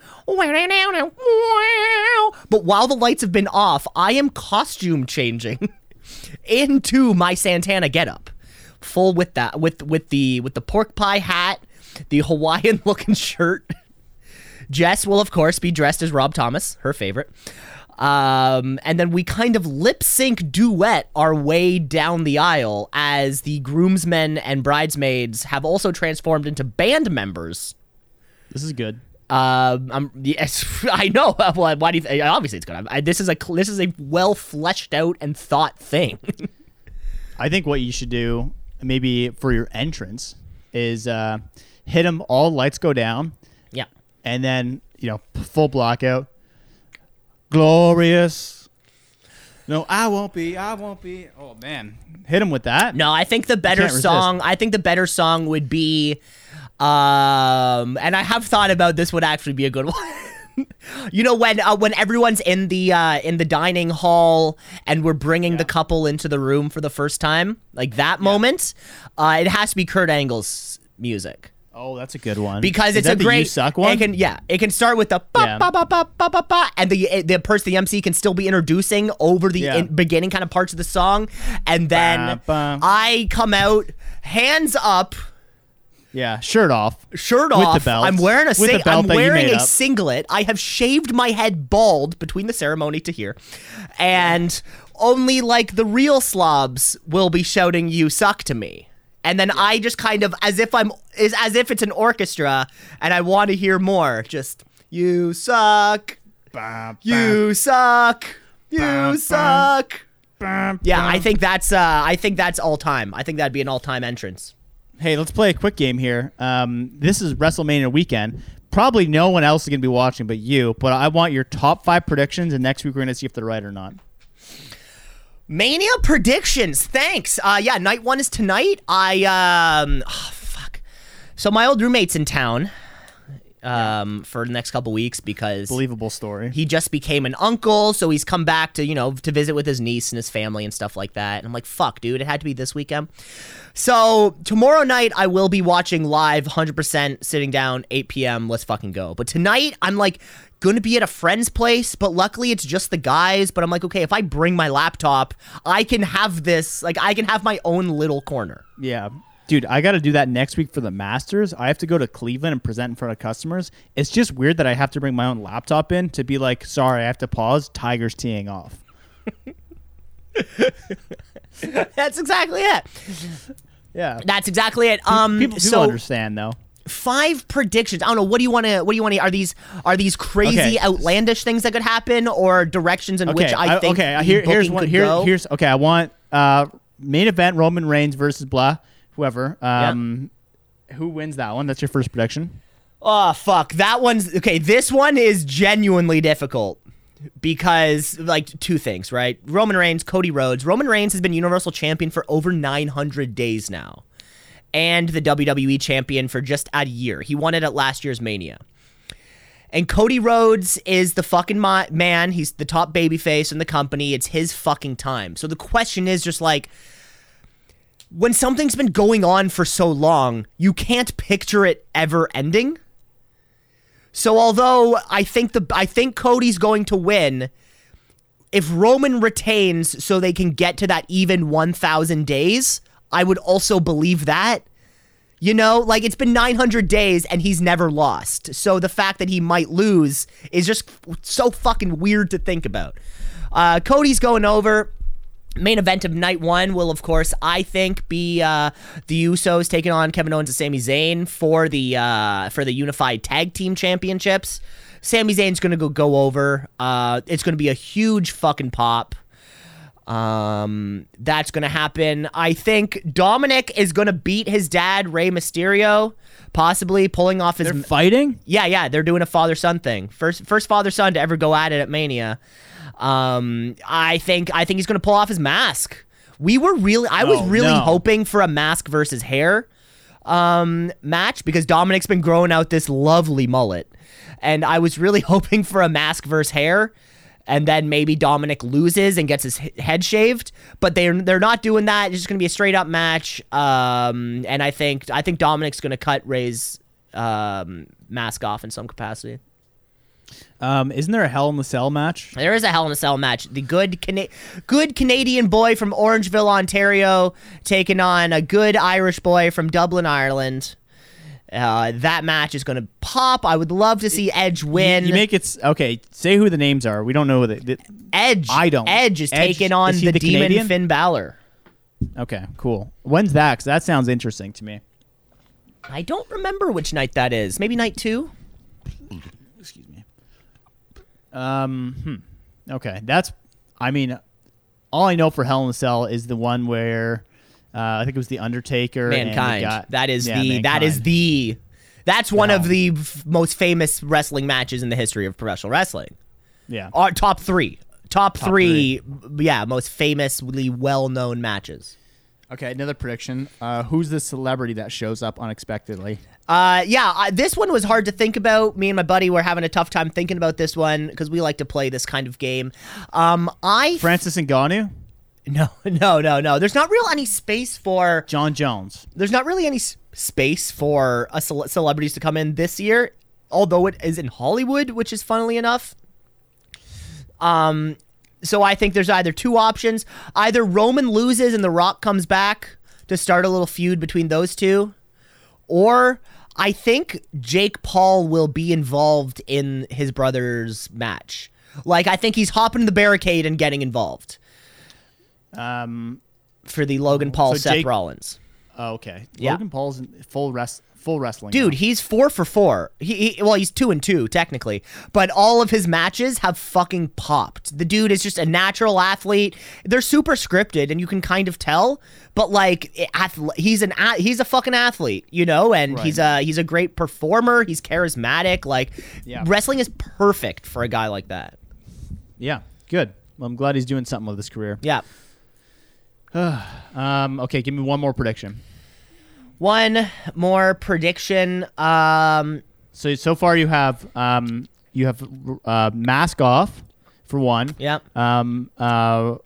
S1: But while the lights have been off, I am costume changing into my Santana getup, full with that with with the with the pork pie hat, the Hawaiian looking shirt. Jess will of course be dressed as Rob Thomas, her favorite. Um, and then we kind of lip sync duet our way down the aisle as the groomsmen and bridesmaids have also transformed into band members.
S2: This is good.
S1: Um, I'm, yes, I know. Well, why do you? Th- obviously, it's good. I, this is a this is a well fleshed out and thought thing.
S2: I think what you should do, maybe for your entrance, is uh, hit them all. Lights go down,
S1: yeah.
S2: and then you know full blackout. Glorious. No, I won't be. I won't be. Oh man, hit him with that.
S1: No, I think the better
S2: resist.
S1: song. I think the better song would be, um, and I have thought about this would actually be a good one. you know when uh, when everyone's in the uh, in the dining hall and we're bringing the couple into the room for the first time, like that moment, uh, it has to be Kurt Angle's music.
S2: Oh, that's a good one.
S1: because
S2: Is
S1: it's
S2: that
S1: a
S2: the
S1: great
S2: You suck one.
S1: It can yeah, it can start with the ba
S2: Yeah.
S1: ba ba ba ba ba ba, and the the person the MC can still be introducing over the
S2: Yeah.
S1: in, beginning kind of parts of the song, and then
S2: Ba, ba.
S1: I come out hands up.
S2: yeah, shirt off.
S1: Shirt
S2: With the
S1: off.
S2: belt.
S1: I'm wearing a
S2: With the
S1: sing-
S2: belt
S1: I'm
S2: that you
S1: wearing
S2: made
S1: a
S2: up.
S1: singlet. I have shaved my head bald between the ceremony to here, and only like the real slobs will be shouting "You suck" to me. And then I just kind of, as if I'm, is as if it's an orchestra, and I want to hear more. Just you suck,
S2: Ba,
S1: you suck, you suck. Yeah. I think that's, uh, I think that's all time. I think that'd be an all time entrance.
S2: Hey, let's play a quick game here. Um, this is WrestleMania weekend. Probably no one else is going to be watching but you, but I want your top five predictions, and next week we're going to see if they're right or not.
S1: Mania predictions. Thanks. Uh, yeah, night one is tonight. I um, oh, fuck. So my old roommate's in town, um, for the next couple weeks because
S2: Believable story.
S1: he just became an uncle, so he's come back to you know to visit with his niece and his family and stuff like that. And I'm like, fuck, dude, it had to be this weekend. So tomorrow night I will be watching live, 100% sitting down, 8 p.m. Let's fucking go. But tonight I'm like gonna be at a friend's place, but luckily it's just the guys. But I'm like, okay, if I bring my laptop, I can have this, like I can have my own little corner.
S2: Yeah. Dude, I got to do that next week for the Masters. I have to go to Cleveland and present in front of customers. It's just weird that I have to bring my own laptop in to be like, sorry, I have to pause. Tiger's teeing off.
S1: That's exactly it.
S2: Yeah.
S1: That's exactly it. Um,
S2: people, people
S1: so
S2: understand though.
S1: Five predictions. I don't know. What do you want to? What do you want to? Are these are these crazy,
S2: Okay.
S1: outlandish things that could happen, or directions in
S2: Okay,
S1: which I, think
S2: okay. Here, here's one. Here,
S1: go?
S2: here's okay. I want uh, main event Roman Reigns versus blah whoever. Um, Who wins that one? That's your first prediction.
S1: Oh fuck, that one's okay. This one is genuinely difficult because like two things, right? Roman Reigns, Cody Rhodes. Roman Reigns has been Universal Champion for over 900 days now, and the WWE Champion for just a year. He won it at last year's Mania. And Cody Rhodes is the fucking ma- man. He's the top babyface in the company. It's his fucking time. So the question is just like, when something's been going on for so long, you can't picture it ever ending. So although I think the I think Cody's going to win, if Roman retains so they can get to that even 1000 days, I would also believe that. You know, like it's been 900 days and he's never lost. So the fact that he might lose is just so fucking weird to think about. Uh, Cody's going over. Main event of night one will, of course, I think, be uh, the Usos taking on Kevin Owens and Sami Zayn for the uh, for the Unified Tag Team Championships. Sami Zayn's gonna go go over. Uh, it's gonna be a huge fucking pop. Um, that's gonna happen. I think Dominic is gonna beat his dad, Rey Mysterio, possibly pulling off his.
S2: They're fighting.
S1: Yeah, yeah, they're doing a father son thing. First, first father son to ever go at it at Mania. Um, I think I think he's gonna pull off his mask. We were really, I was
S2: Oh,
S1: really
S2: no.
S1: hoping for a mask versus hair um match because Dominic's been growing out this lovely mullet, and I was really hoping for a mask versus hair. And then maybe Dominic loses and gets his head shaved, but they're they're not doing that. It's just gonna be a straight up match. Um, and I think I think Dominic's gonna cut Rey's um, mask off in some capacity.
S2: Um, isn't there a Hell in the Cell match?
S1: There is a Hell in the Cell match. The good Cana- good Canadian boy from Orangeville, Ontario, taking on a good Irish boy from Dublin, Ireland. Uh, that match is going to pop. I would love to see Edge win.
S2: You make it okay. Say who the names are. We don't know the, the
S1: Edge.
S2: I don't.
S1: Edge is
S2: Edge-
S1: taking on
S2: is
S1: the,
S2: the
S1: demon
S2: Canadian?
S1: Finn Balor.
S2: Okay, cool. When's that? Because that sounds interesting to me.
S1: I don't remember which night that is. Maybe night two.
S2: Excuse me. Um. Hmm. Okay, that's. I mean, all I know for Hell in a Cell is the one where uh, I think it was the Undertaker. and the
S1: Mankind.
S2: guy-
S1: that is
S2: Yeah,
S1: the. That is the. That's one of the f- most famous wrestling matches in the history of professional wrestling.
S2: Yeah.
S1: Our top three. Top, three, yeah, most famously well-known matches.
S2: Okay, another prediction. Uh, who's the celebrity that shows up unexpectedly?
S1: Uh, yeah, I, this one was hard to think about. Me and my buddy were having a tough time thinking about this one because we like to play this kind of game. Um, I
S2: Francis Ngannou,
S1: no, no, no, no. There's not real any space for.
S2: Jon Jones.
S1: There's not really any s- space for a cele- celebrities to come in this year, although it is in Hollywood, which is funnily enough. Um, so I think there's either two options: either Roman loses and The Rock comes back to start a little feud between those two, or I think Jake Paul will be involved in his brother's match. Like I think he's hopping the barricade and getting involved
S2: Um.
S1: for the Logan Paul
S2: So
S1: Seth
S2: Jake-
S1: Rollins.
S2: Oh, okay.
S1: Yeah.
S2: Logan Paul's in full rest, full wrestling.
S1: Dude,
S2: now.
S1: he's four for four. He, he well, he's two and two technically, but all of his matches have fucking popped. The dude is just a natural athlete. They're super scripted, and you can kind of tell. But like, he's an a- he's a fucking athlete, you know, and
S2: Right.
S1: he's a he's a great performer. He's charismatic. Like,
S2: Yeah.
S1: wrestling is perfect for a guy like that.
S2: yeah, good. Well, I'm glad he's doing something with his career.
S1: Yeah.
S2: Um. Okay, give me one more prediction.
S1: One more prediction. Um,
S2: So so far you have um you have uh, mask off for one.
S1: yeah.
S2: Um. Uh.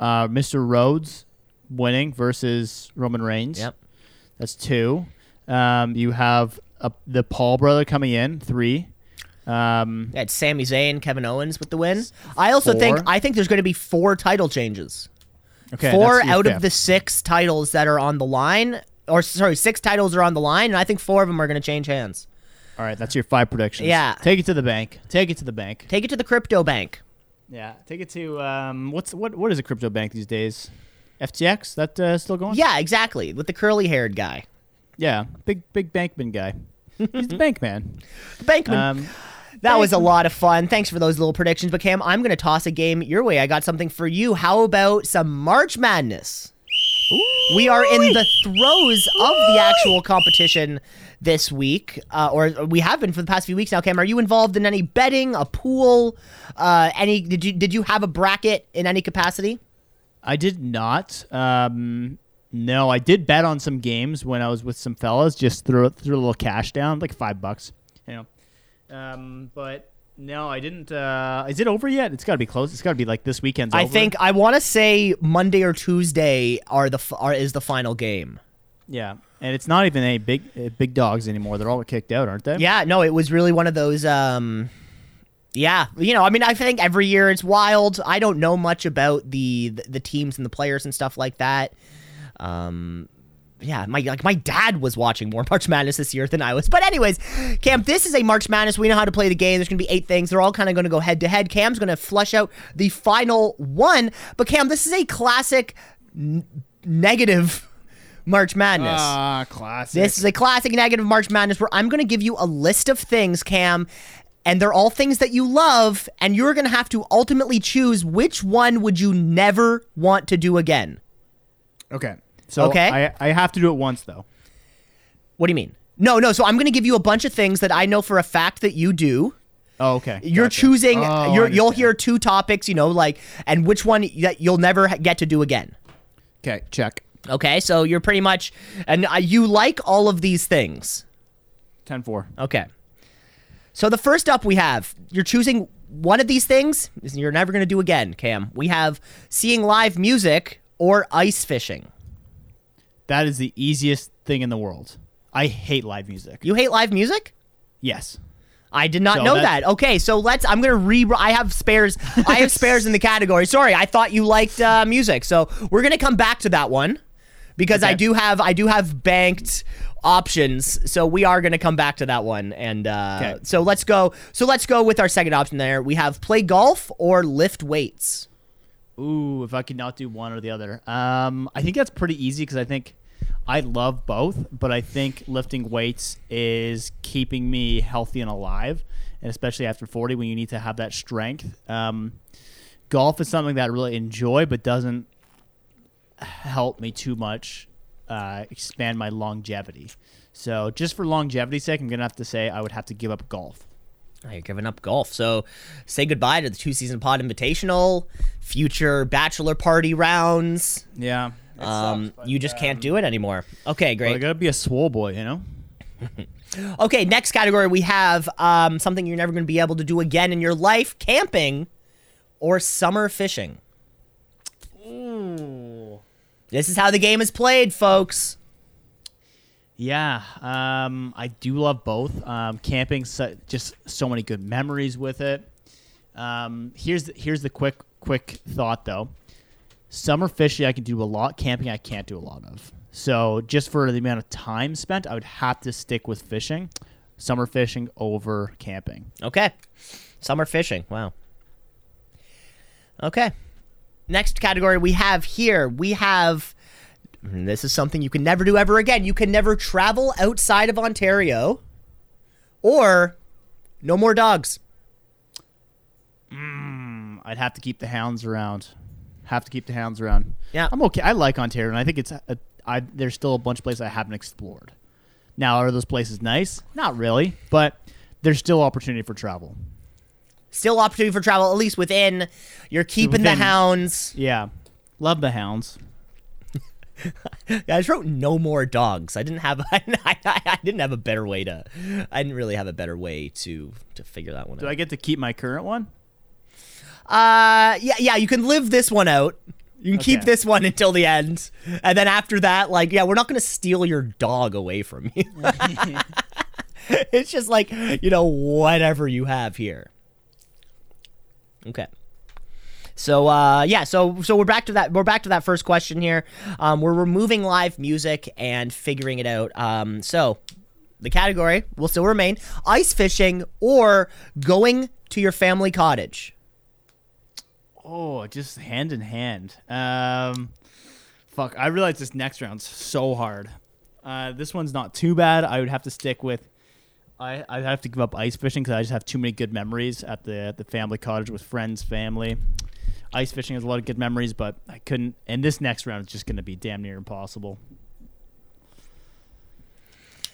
S2: Uh. Mr. Rhodes winning versus Roman Reigns.
S1: Yep.
S2: That's two. Um. You have uh, the Paul brother coming in three. Um.
S1: It's Sami Zayn, Kevin Owens with the win. I also think I think there's going to be four title changes.
S2: Okay.
S1: four out of the six titles that are on the line, or sorry, six titles are on the line, and I think four of them are going to change hands.
S2: All right, that's your five predictions.
S1: Yeah.
S2: Take it to the bank. Take it to the bank.
S1: Take it to the crypto bank.
S2: Yeah. Take it to um. What's what? What is a crypto bank these days? FTX. That uh, still going?
S1: Yeah, exactly. With the curly haired guy,
S2: Yeah. Big big bankman guy. He's the bank man.
S1: Bankman.
S2: Um.
S1: That was a lot of fun. Thanks for those little predictions. But Cam, I'm going to toss a game your way. I got something for you. How about some March Madness? We are in the throes of the actual competition this week, uh, or we have been for the past few weeks now. Cam, are you involved in any betting, a pool, uh, any? Did you did you have a bracket in any capacity?
S2: I did not. Um, no, I did bet on some games when I was with some fellas. Just threw threw a little cash down, like five bucks. You know, um, but no, I didn't. Uh, is it over yet? It's got to be close. It's got to be like this weekend's.
S1: I
S2: over.
S1: think I want to say Monday or Tuesday are the are is the final game.
S2: Yeah, and it's not even a big uh, big dogs anymore. They're all kicked out, aren't they?
S1: Yeah, no, it was really one of those. Um, yeah, you know, I mean, I think every year it's wild. I don't know much about the the, the teams and the players and stuff like that. Um, yeah, my like my dad was watching more March Madness this year than I was. But anyways, Cam, this is a March Madness. We know how to play the game. There's gonna be eight things. They're all kind of gonna go head to head. Cam's gonna flush out the final one. But Cam, this is a classic n- negative March Madness.
S2: Ah, classic.
S1: This is a classic negative March Madness where I'm going to give you a list of things, Cam, and they're all things that you love, and you're going to have to ultimately choose which one would you never want to do again.
S2: okay. So
S1: Okay.
S2: I I have to do it once though.
S1: What do you mean? No, no. So I'm going to give you a bunch of things that I know for a fact that you do.
S2: Oh, okay.
S1: You're
S2: Gotcha.
S1: choosing.
S2: Oh,
S1: you're, you'll hear two topics, you know, like, and which one that you'll never get to do again.
S2: Okay, check.
S1: Okay, so you're pretty much, and uh, you like all of these things.
S2: 10-4.
S1: Okay. So the first up we have, you're choosing one of these things you're never going to do again, Cam. We have seeing live music or ice fishing.
S2: That is the easiest thing in the world. I hate live music.
S1: You hate live music?
S2: Yes.
S1: I did not
S2: So
S1: know that. Okay, so let's. I'm gonna re. I have spares. I have spares in the category. Sorry, I thought you liked uh, music. So we're gonna come back to that one because I do have. I do have banked options. So we are gonna come back to that one. And uh,
S2: Okay.
S1: so let's go. So let's go with our second option. There we have play golf or lift weights.
S2: Ooh, if I could not do one or the other. Um, I think that's pretty easy because I think I love both, but I think lifting weights is keeping me healthy and alive, and especially after 40 when you need to have that strength. Um, golf is something that I really enjoy, but doesn't help me too much uh, expand my longevity. So just for longevity's sake, I'm gonna have to say I would have to give up golf.
S1: Oh, You're giving up golf. So say goodbye to the two season pod invitational, future bachelor party rounds.
S2: Yeah.
S1: Um, you just can't do it anymore. Okay, great.
S2: I gotta be a swole boy, you know.
S1: Okay, next category we have um, something you're never going to be able to do again in your life: camping or summer fishing.
S2: Ooh.
S1: This is how the game is played, folks.
S2: Yeah, um, I do love both. Um, camping, so, just so many good memories with it. Um, here's here's the quick quick thought though. Summer fishing I can do a lot. Camping I can't do a lot of. So just for the amount of time spent, I would have to stick with fishing. Summer fishing over camping.
S1: Okay, summer fishing. Wow. Okay, next category we have here we have. Mm, this is something you can never do ever again. You can never travel outside of Ontario, or no more dogs.
S2: Mm, I'd have to keep the hounds around. Have to keep the hounds around.
S1: Yeah.
S2: I'm okay. I like Ontario, and I think it's a, I, there's still a bunch of places I haven't explored. Now, are those places nice? Not really, but there's still opportunity for travel.
S1: Still opportunity for travel, at least within. You're keeping the hounds.
S2: Yeah, love the hounds.
S1: I just wrote no more dogs. I didn't have I, I, I didn't have a better way to I didn't really have a better way to to figure that one
S2: Do
S1: out.
S2: I get to keep my current one?
S1: uh yeah yeah you can live this one out. You can keep this one until the end. And then after that like yeah, we're not going to steal your dog away from you. it's just like, you know, whatever you have here. Okay. So uh, yeah, so so we're back to that. We're back to that first question here. Um, we're removing live music and figuring it out. Um, so the category will still remain: ice fishing or going to your family cottage.
S2: Oh, just hand in hand. Um, fuck, I realize this next round's so hard. Uh, this one's not too bad. I would have to stick with. I I'd have to give up ice fishing because I just have too many good memories at the at the family cottage with friends, family. Ice fishing has a lot of good memories, but I couldn't. And this next round is just going to be damn near impossible.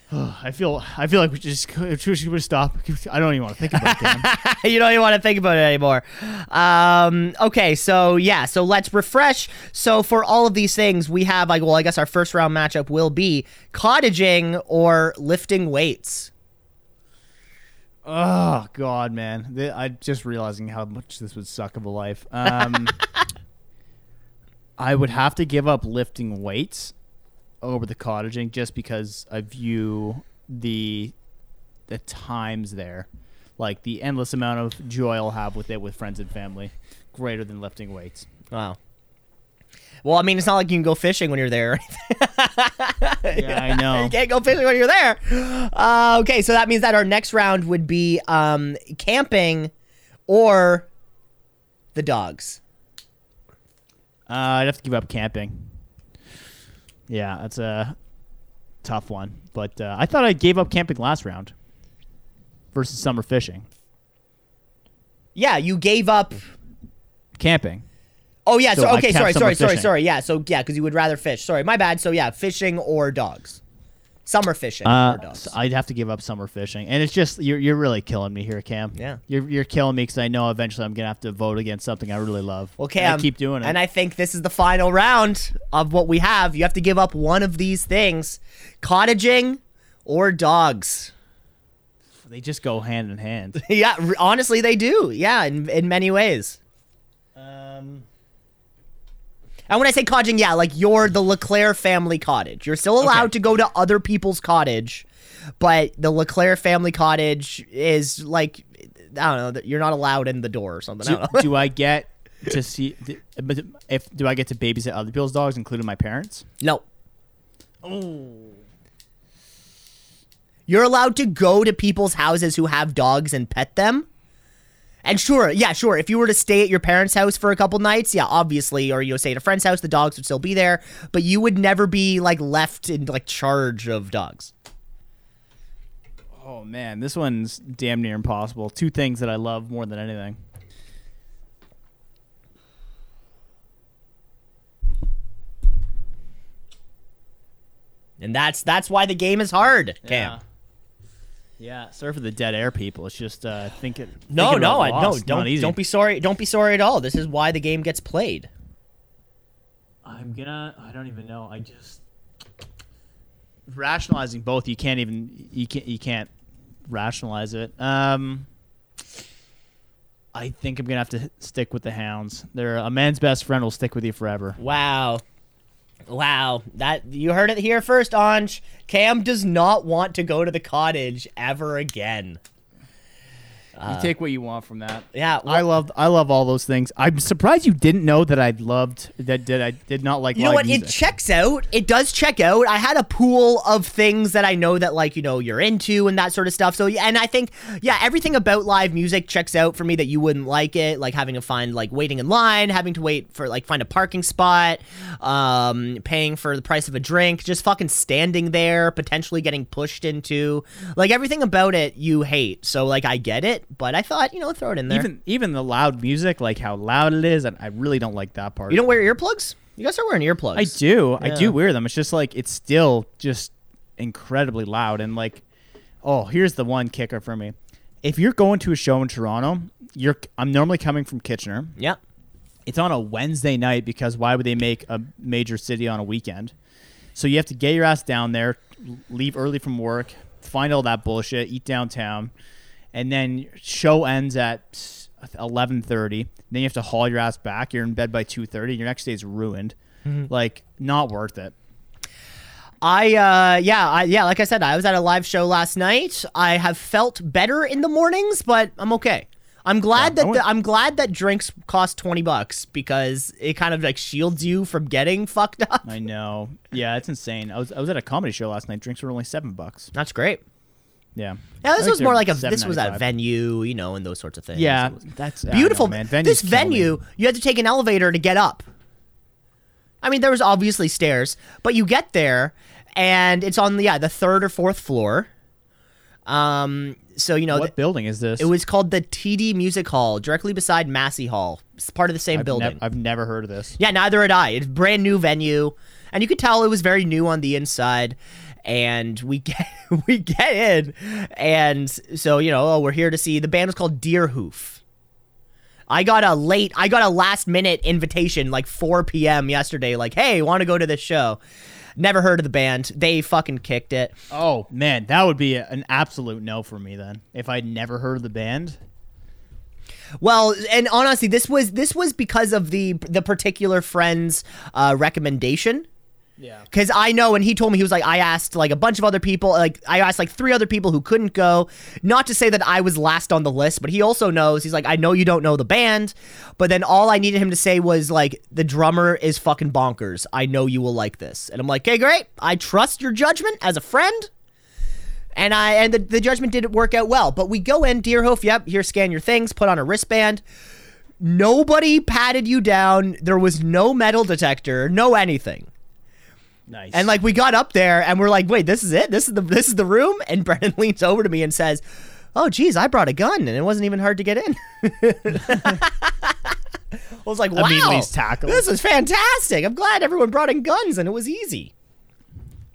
S2: I feel I feel like we just we should stop. I don't even want to think about it.
S1: You don't even want to think about it anymore. Um, okay, so yeah, so let's refresh. So for all of these things, we have like, well, I guess our first round matchup will be cottaging or lifting weights.
S2: Oh God, man! Th- I just realizing how much this would suck of a life. Um, I would have to give up lifting weights over the cottaging just because I view the the times there, like the endless amount of joy I'll have with it with friends and family, greater than lifting weights.
S1: Wow. Well, I mean, it's not like you can go fishing when you're there.
S2: Yeah, I know.
S1: you can't go fishing when you're there. Uh, okay, so that means that our next round would be um, camping or the dogs.
S2: Uh, I'd have to give up camping. Yeah, that's a tough one. But uh, I thought I gave up camping last round versus summer fishing.
S1: Yeah, you gave up.
S2: Camping.
S1: Oh yeah, so,
S2: So
S1: okay, sorry, sorry, sorry,
S2: fishing.
S1: sorry. Yeah, so yeah, because you would rather fish. Sorry, my bad. So yeah, fishing or dogs. Summer fishing
S2: Uh,
S1: or dogs.
S2: so I'd have to give up summer fishing, and it's just you're you're really killing me here, Cam.
S1: Yeah.
S2: you're you're killing me because I know eventually I'm gonna have to vote against something I really love.
S1: Well,
S2: And
S1: Cam,
S2: I keep doing it.
S1: and I think this is the final round of what we have. You have to give up one of these things: cottaging or dogs.
S2: they just go hand in hand.
S1: yeah, r- honestly, they do. Yeah, in in many ways.
S2: um,
S1: And when I say cottaging, yeah, like you're the Leclerc family cottage. You're still allowed
S2: Okay.
S1: to go to other people's cottage, but the Leclerc family cottage is like I don't know. You're not allowed in the door or something. I
S2: do,
S1: know.
S2: do I get to see? But if do I get to babysit other people's dogs, including my parents?
S1: no. Oh. You're allowed to go to people's houses who have dogs and pet them. And sure, yeah, sure. If you were to stay at your parents' house for a couple nights, yeah, obviously, or you know, stay at a friend's house, the dogs would still be there, but you would never be like left in like charge of dogs.
S2: Oh man, this one's damn near impossible. Two things that I love more than anything.
S1: And that's that's why the game is hard, Cam.
S2: Yeah. Yeah, sorry for the dead air people. It's just uh, thinking.
S1: No,
S2: thinking
S1: no,
S2: about
S1: I, no,
S2: loss, not
S1: don't
S2: easy.
S1: don't be sorry. Don't be sorry at all. This is why the game gets played.
S2: I'm gonna. I don't even know. I just rationalizing both. You can't even. You can't. You can't rationalize it. Um, I think I'm gonna have to stick with the hounds. They're a man's best friend. Will stick with you forever.
S1: Wow. Wow. That you heard it here first, Anj. Cam does not want to go to the cottage ever again.
S2: You take what you want from that.
S1: Yeah,
S2: I loved. I love all those things. I'm surprised you didn't know that I loved that. Did I did not like?
S1: You know what?
S2: Music.
S1: It checks out. It does check out. I had a pool of things that I know that like you know you're into and that sort of stuff. So yeah, and I think yeah, everything about live music checks out for me that you wouldn't like it, like having to find like waiting in line, having to wait for like find a parking spot, um, paying for the price of a drink, just fucking standing there, potentially getting pushed into, like everything about it you hate. So like I get it, but I thought you know throw it in there.
S2: even even the loud music, like how loud it is, and I really don't like that part.
S1: you don't wear earplugs? You guys are wearing earplugs.
S2: I do. I do wear them. It's just like it's still just incredibly loud and like oh, here's the one kicker for me. If you're going to a show in Toronto, you're I'm normally coming from Kitchener.
S1: Yeah.
S2: It's on a Wednesday night because why would they make a major city on a weekend? So you have to get your ass down there, leave early from work, find all that bullshit, eat downtown, and then show ends at eleven thirty. Then you have to haul your ass back. You're in bed by two thirty. Your next day's ruined. Like not worth it.
S1: I uh yeah, I yeah, like I said, I was at a live show last night. I have felt better in the mornings, but I'm okay. I'm glad
S2: Yeah,
S1: that the, I'm glad that drinks cost 20 bucks because it kind of like shields you from getting fucked up.
S2: I know. Yeah, it's insane. I was I was at a comedy show last night. Drinks were only seven bucks.
S1: That's great.
S2: Yeah.
S1: Yeah, this was more like a this was at a venue, you know, and those sorts of things.
S2: Yeah,
S1: was-
S2: that's
S1: beautiful.
S2: know, man.
S1: this
S2: Venues me.
S1: venue, you had to take an elevator to get up. I mean, there was obviously stairs, but you get there, and it's on the yeah the third or fourth floor. Um, so you know,
S2: what
S1: th-
S2: building is this?
S1: it was called the TD Music Hall, directly beside Massey Hall. It's part of the same
S2: I've
S1: building.
S2: I've never heard of this.
S1: Yeah, neither had I. It's brand new venue, and you could tell it was very new on the inside. And we get we get in, and so you know, oh, we're here to see the band was called Deerhoof. I got a late, I got a last minute invitation, like 4 p.m. yesterday. Like, hey, want to go to this show? Never heard of the band. They fucking kicked it.
S2: Oh man, that would be a- an absolute no for me then. If I'd never heard of the band.
S1: Well, and honestly, this was this was because of the the particular friend's uh, recommendation.
S2: Yeah.
S1: Because I know, and he told me he was like, I asked like a bunch of other people, like I asked like three other people who couldn't go. Not to say that I was last on the list, but he also knows. He's like, I know you don't know the band, but then all I needed him to say was like, the drummer is fucking bonkers. I know you will like this, and I'm like, okay, great. I trust your judgment as a friend. And I and the, the judgment didn't work out well. But we go in, Deerhoof, yep, here scan your things, put on a wristband. Nobody patted you down. There was no metal detector, no anything.
S2: Nice.
S1: And like we got up there and we're like, wait, this is it? This is the this is the room? And Brennan leans over to me and says, Oh geez, I brought a gun and it wasn't even hard to get in. I was like, wow, this is fantastic. I'm glad everyone brought in guns and it was easy.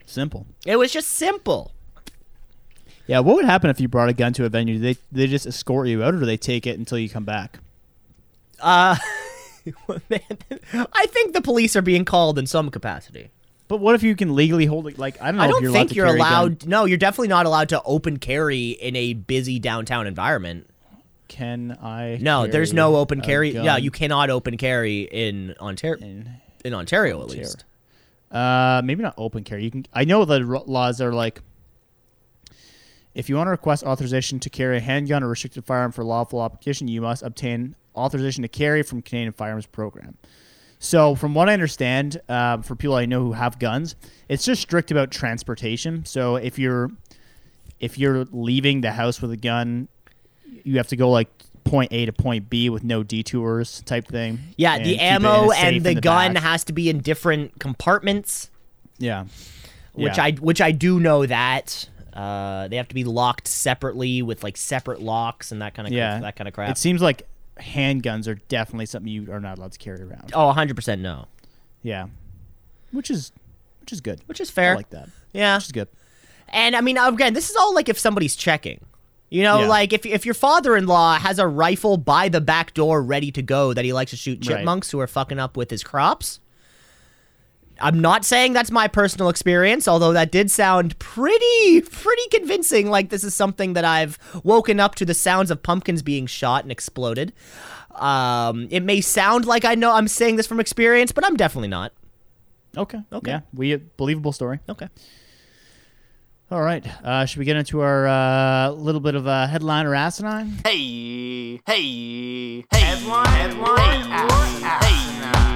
S2: simple.
S1: It was just simple.
S2: Yeah, what would happen if you brought a gun to a venue? Do they they just escort you out, or do they take it until you come back?
S1: Uh, I think the police are being called in some capacity.
S2: But what if you can legally hold it? Like I don't know.
S1: I don't
S2: you're
S1: think
S2: allowed
S1: you're allowed. No, you're definitely not allowed to open carry in a busy downtown environment.
S2: Can I?
S1: No, there's no open carry. Yeah, you cannot open carry in Ontario.
S2: in-
S1: In Ontario, at least.
S2: Uh, maybe not open carry. You can. I know the r- laws are like. If you want to request authorization to carry a handgun or restricted firearm for lawful application, you must obtain authorization to carry from Canadian Firearms Program. So, from what I understand, um, for people I know who have guns, it's just strict about transportation. So, if you're if you're leaving the house with a gun, you have to go like point A to point B with no detours type thing.
S1: Yeah, the
S2: keep it in a
S1: ammo and
S2: in
S1: the, gun
S2: back.
S1: has to be in different compartments,
S2: yeah,
S1: which
S2: Yeah.
S1: I which I do know that. Uh, they have to be locked separately with like separate locks and that kind of
S2: yeah
S1: that kind of crap.
S2: It seems like handguns are definitely something you are not allowed to carry around.
S1: oh, 100% no.
S2: Yeah, which is which is good.
S1: Which is
S2: I
S1: fair.
S2: like that.
S1: yeah.
S2: Which is good.
S1: And I mean, again, this is all like if somebody's checking. You know,
S2: Yeah.
S1: like if if your father-in-law has a rifle by the back door ready to go that he likes to shoot
S2: Right.
S1: chipmunks who are fucking up with his crops. I'm not saying that's my personal experience, although that did sound pretty pretty convincing like this is something that I've woken up to the sounds of pumpkins being shot and exploded. Um, it may sound like I know I'm saying this from experience, but I'm definitely not.
S2: Okay.
S1: Okay.
S2: Yeah, we believable story.
S1: Okay.
S2: All right. Uh, should we get into our uh, little bit of a headline or asinine?
S4: Hey, hey, hey, headline, headline, asinine. Hey,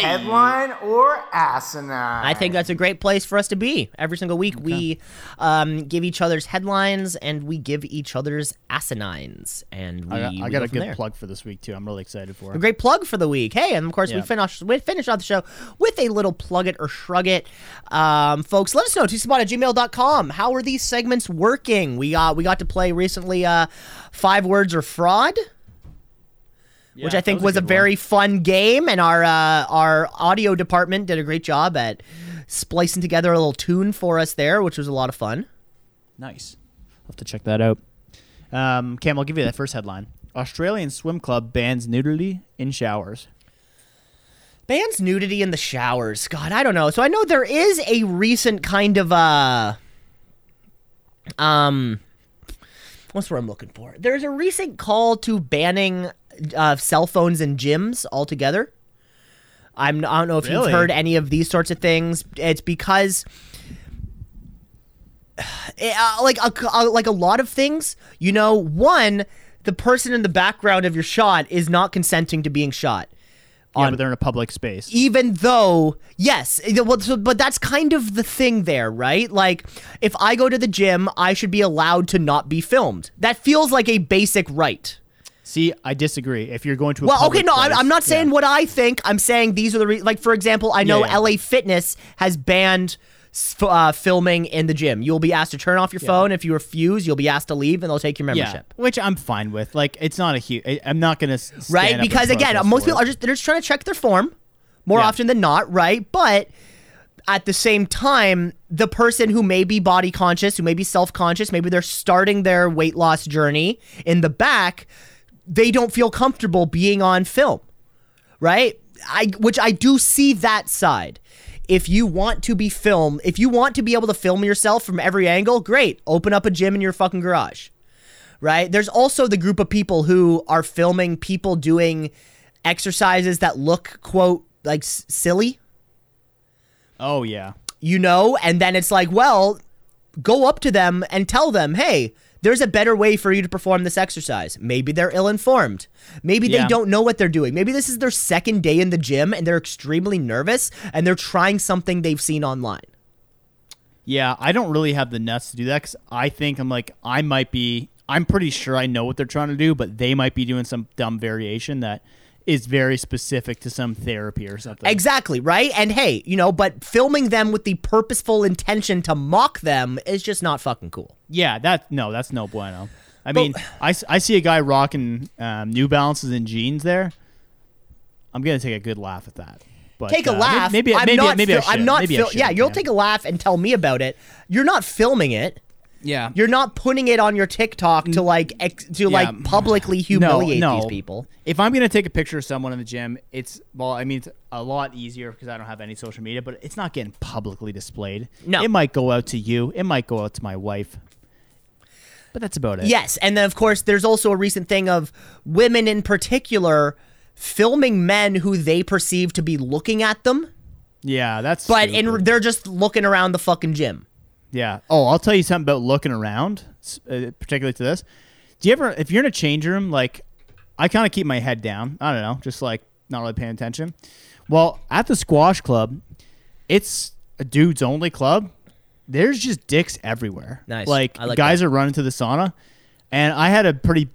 S4: hey, headline or asinine.
S1: I think that's a great place for us to be. Every single week, we um, give each other's headlines and we give each other's asinines, and we,
S2: I got,
S1: we
S2: I
S1: go
S2: a good
S1: there.
S2: plug for this week too. I'm really excited for
S1: A great plug for the week. Hey, and of course we finish we finish off the show with a little plug it or shrug it. Um, folks, let us know tspot at gmail.com. How are these segments working? We got we got to play recently uh, five words or fraud. Which I think
S2: was a
S1: was a,
S2: one.
S1: very fun game, and our uh, our audio department did a great job at splicing together a little tune for us there, which was a lot of fun.
S2: Nice. I'll have to check that out. Um, Cam, I'll give you that first headline. Australian swim club bans nudity in showers.
S1: Bans nudity in the showers. God, I don't know. So I know there is a recent kind of uh um what's what I'm looking for? There's a recent call to banning uh, cell phones in gyms altogether. I'm I don't know if
S2: Really?
S1: you've heard any of these sorts of things. It's because eh, uh, like a, like a lot of things, you know, one the person in the background of your shot is not consenting to being shot
S2: Yeah, but they're in a public space.
S1: even though yes well, so- but that's kind of the thing there right like if i go to the gym i should be allowed to not be filmed that feels like a basic right
S2: See, I disagree. If you're going to a
S1: Well, okay, no, I'm,
S2: place-
S1: I'm not saying
S2: yeah.
S1: what I think. I'm saying these are the re- like, for example, I know
S2: Yeah, yeah.
S1: LA Fitness has banned uh, filming in the gym. You'll be asked to turn off your phone. If you refuse, you'll be asked to leave, and they'll take your
S2: Yeah,
S1: membership.
S2: which I'm fine with. Like, it's not a huge. I'm not gonna stand
S1: right? Because again, most people
S2: it.
S1: are just they're just trying to check their form more
S2: Yeah.
S1: often than not, right? But at the same time, the person who may be body conscious, who may be self conscious, maybe they're starting their weight loss journey in the back, they don't feel comfortable being on film, right? I which I do see that side. If you want to be film, if you want to be able to film yourself from every angle, great. Open up a gym in your fucking garage right? There's also the group of people who are filming people doing exercises that look, quote, like s- silly,
S2: Oh yeah.
S1: you know? And then it's like, well, go up to them and tell them, hey, there's a better way for you to perform this exercise. Maybe they're ill informed. Maybe they
S2: Yeah.
S1: don't know what they're doing. Maybe this is their second day in the gym and they're extremely nervous and they're trying something they've seen online.
S2: Yeah, I don't really have the nuts to do that because I think I'm like I might be. I'm pretty sure I know what they're trying to do, but they might be doing some dumb variation that is very specific to some therapy or something.
S1: Exactly, right? And hey, you know, but filming them with the purposeful intention to mock them is just not fucking cool.
S2: Yeah, that no, that's no bueno. I mean, I, I see a guy rocking um, New Balances and jeans there. I'm gonna take a good laugh at that. But
S1: Take a
S2: uh,
S1: laugh.
S2: Maybe
S1: I'm
S2: maybe
S1: not
S2: maybe I
S1: fil- I'm not
S2: maybe I
S1: fil-
S2: should,
S1: Yeah, you'll take a laugh and tell me about it. You're not filming it.
S2: Yeah.
S1: You're not putting it on your TikTok to like ex- to like publicly humiliate
S2: no,
S1: these people.
S2: If I'm gonna take a picture of someone in the gym, it's well, I mean, it's a lot easier because I don't have any social media, but it's not getting publicly displayed.
S1: No.
S2: it might go out to you. It might go out to my wife. But that's about it.
S1: Yes, and then of course there's also a recent thing of women in particular filming men who they perceive to be looking at them,
S2: yeah, that's.
S1: but
S2: stupid.
S1: in they're just looking around the fucking gym.
S2: Yeah. Oh, I'll tell you something about looking around, uh, particularly to this. Do you ever, if you're in a change room, like, I kind of keep my head down. I don't know, just like not really paying attention. Well, at the squash club, it's a dudes only club. There's just dicks everywhere.
S1: Nice.
S2: Like,
S1: like
S2: guys
S1: that.
S2: are running to the sauna, and I had a pretty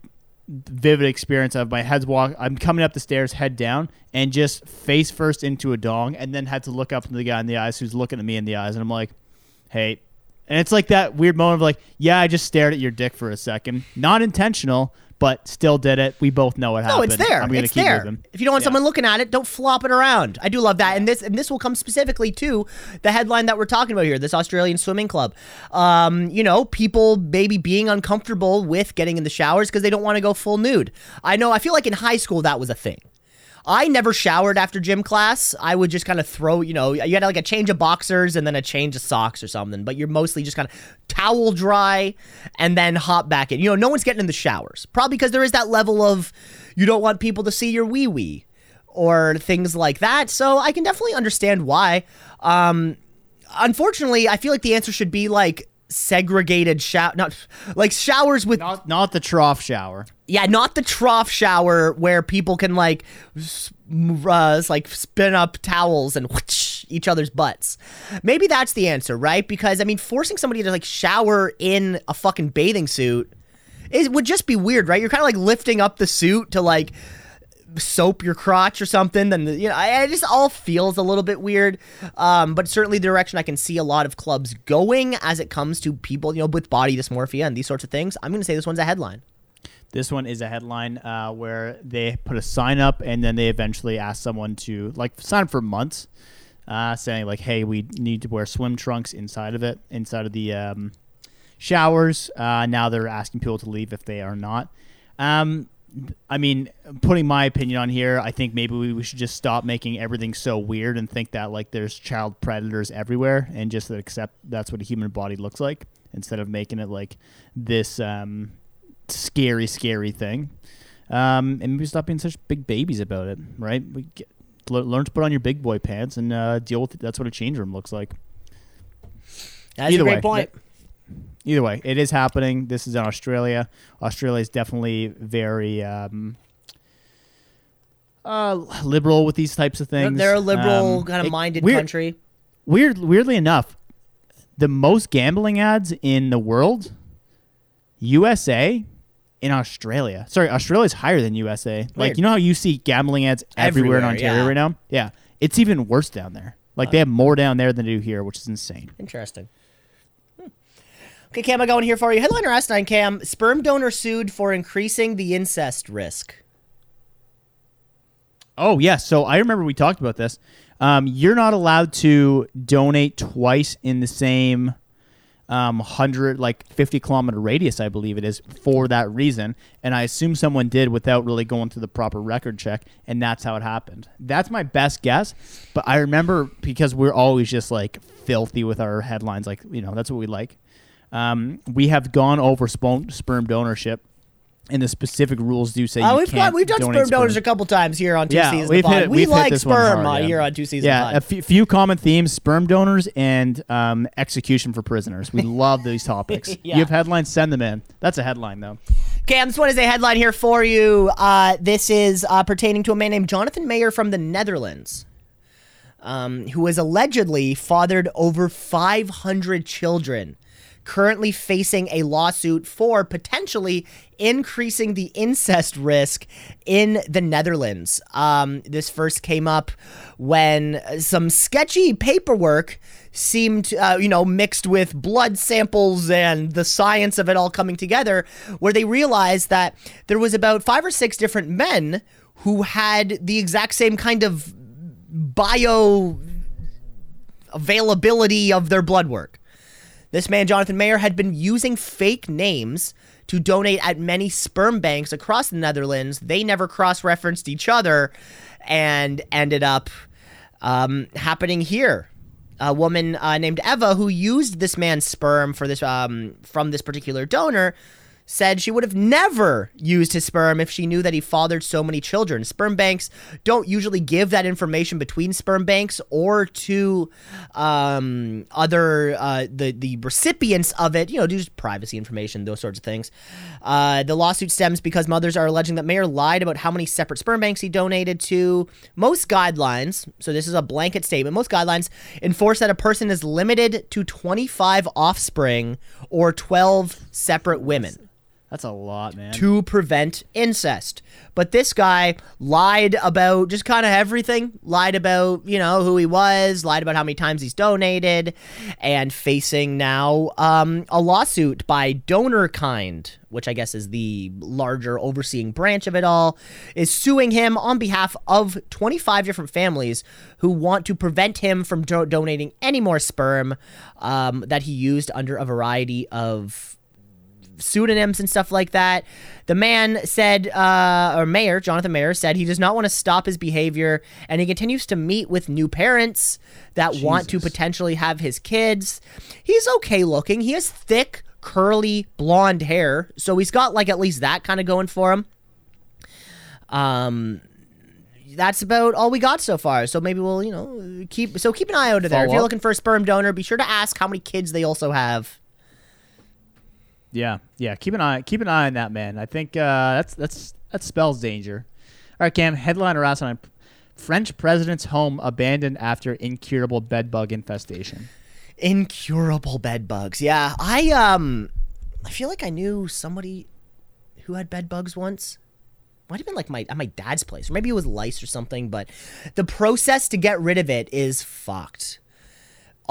S2: vivid experience of my head's walk. I'm coming up the stairs, head down, and just face first into a dong, and then had to look up into the guy in the eyes who's looking at me in the eyes, and I'm like, "Hey," and it's like that weird moment of like, "Yeah, I just stared at your dick for a second, not intentional, but still did it. We both know what happened.
S1: No, it's there.
S2: I'm gonna
S1: it's
S2: keep
S1: there.
S2: moving.
S1: If you don't want
S2: Yeah.
S1: someone looking at it, don't flop it around. I do love that, and this and this will come specifically to the headline that we're talking about here. This Australian swimming club. Um, you know, people maybe being uncomfortable with getting in the showers because they don't want to go full nude. I know. I feel like in high school that was a thing. I never showered after gym class. I would just kind of throw, you know, you had like a change of boxers and then a change of socks or something, but you're mostly just kind of towel dry and then hop back in. You know, no one's getting in the showers. Probably because there is that level of you don't want people to see your wee wee or things like that. So I can definitely understand why. Um, unfortunately, I feel like the answer should be like segregated shower, not like showers with
S2: Not not the trough shower.
S1: Yeah, not the trough shower where people can like, uh, like spin up towels and whoosh each other's butts. Maybe that's the answer, right? Because I mean, forcing somebody to like shower in a fucking bathing suit it would just be weird, right? You're kind of like lifting up the suit to like soap your crotch or something. Then you know, I, just all feels a little bit weird. Um, but certainly the direction I can see a lot of clubs going as it comes to people, you know, with body dysmorphia and these sorts of things. I'm going to say this one's a headline.
S2: This one is a headline uh, where they put a sign up and then they eventually ask someone to like sign up for months, uh, saying like, "Hey, we need to wear swim trunks inside of it, inside of the um, showers." Uh, now they're asking people to leave if they are not. Um, I mean, putting my opinion on here, I think maybe we, we should just stop making everything so weird and think that like there's child predators everywhere and just accept that's what a human body looks like instead of making it like this um, scary, scary thing. Um, and maybe stop being such big babies about it, right? We get, le- learn to put on your big boy pants and uh, deal with it. That's what a change room looks like.
S1: That's
S2: Either
S1: a great
S2: way,
S1: point.
S2: Either way, it is happening. This is in Australia. Australia is definitely very um, uh, liberal with these types of things.
S1: They're a liberal,
S2: Um,
S1: kind of minded
S2: weird-
S1: country.
S2: Weird, weirdly enough, the most gambling ads in the world, USA, in Australia. Sorry, Australia's higher than USA. Like
S1: Weird.
S2: you know how you see gambling ads everywhere, in Ontario
S1: yeah.
S2: right now? Yeah. It's even worse down there. Like they have more down there than they do here, which is insane.
S1: Interesting. Hmm. Okay, Cam, I got one here for you. Headliner S9 Cam: Sperm donor sued for increasing the incest risk.
S2: Oh yeah, so I remember we talked about this. Um, you're not allowed to donate twice in the same um, hundred, like fifty kilometer radius, I believe it is, for that reason. And I assume someone did without really going through the proper record check, and that's how it happened. That's my best guess. But I remember because we're always just like filthy with our headlines, like you know that's what we like. Um, we have gone over sperm donorship, and the specific rules do say
S1: Uh,
S2: you
S1: we've got, we've done sperm donors a couple times here on two
S2: yeah,
S1: seasons.
S2: we've hit,
S1: we
S2: we've hit
S1: like
S2: this one
S1: sperm
S2: hard,
S1: uh,
S2: yeah.
S1: here on two seasons.
S2: Yeah, a f- few common themes: sperm donors and um, execution for prisoners. We love these topics.
S1: Yeah.
S2: You have headlines, send them in. That's a headline, though.
S1: Cam, this one is a headline here for you. Uh, this is uh, pertaining to a man named Jonathan Meijer from the Netherlands, um, who has allegedly fathered over 500 children, currently facing a lawsuit for potentially increasing the incest risk in the Netherlands. Um, this first came up when some sketchy paperwork seemed, uh, you know, mixed with blood samples and the science of it all coming together, where they realized that there was about five or six different men who had the exact same kind of bio availability of their blood work. This man, Jonathan Meijer, had been using fake names to donate at many sperm banks across the Netherlands. They never cross referenced each other and ended up um, happening here. A woman uh, named Eva, who used this man's sperm for this um, from this particular donor, said she would have never used his sperm if she knew that he fathered so many children. Sperm banks don't usually give that information between sperm banks or to um, other uh, the the recipients of it. You know, just privacy information, those sorts of things. Uh, the lawsuit stems because mothers are alleging that Meijer lied about how many separate sperm banks he donated to. Most guidelines, so this is a blanket statement. Most guidelines enforce that a person is limited to 25 offspring or 12 separate women
S2: That's a lot, man.
S1: to prevent incest. But this guy lied about just kind of everything. Lied about, you know, who he was, lied about how many times he's donated, and facing now um, a lawsuit by Donorkind, which I guess is the larger overseeing branch of it all, is suing him on behalf of 25 different families who want to prevent him from do- donating any more sperm um, that he used under a variety of pseudonyms and stuff like that. The man said, uh, or Meijer, Jonathan Meijer said he does not want to stop his behavior and he continues to meet with new parents that want to potentially have his kids. He's okay looking. He has thick, curly, blonde hair. So he's got like at least that kind of going for him. Um, that's about all we got so far. So maybe we'll, you know, keep so keep an eye out of there. If you're
S2: up.
S1: looking for a sperm donor, be sure to ask how many kids they also have.
S2: Yeah, yeah. Keep an eye, keep an eye on that man. I think uh, that's that's that spells danger. All right, Cam. Headline aroused on French president's home abandoned after incurable bed bug infestation.
S1: incurable bed bugs. Yeah, I um, I feel like I knew somebody who had bed bugs once. Might have been like my at my dad's place, or maybe it was lice or something. But the process to get rid of it is fucked.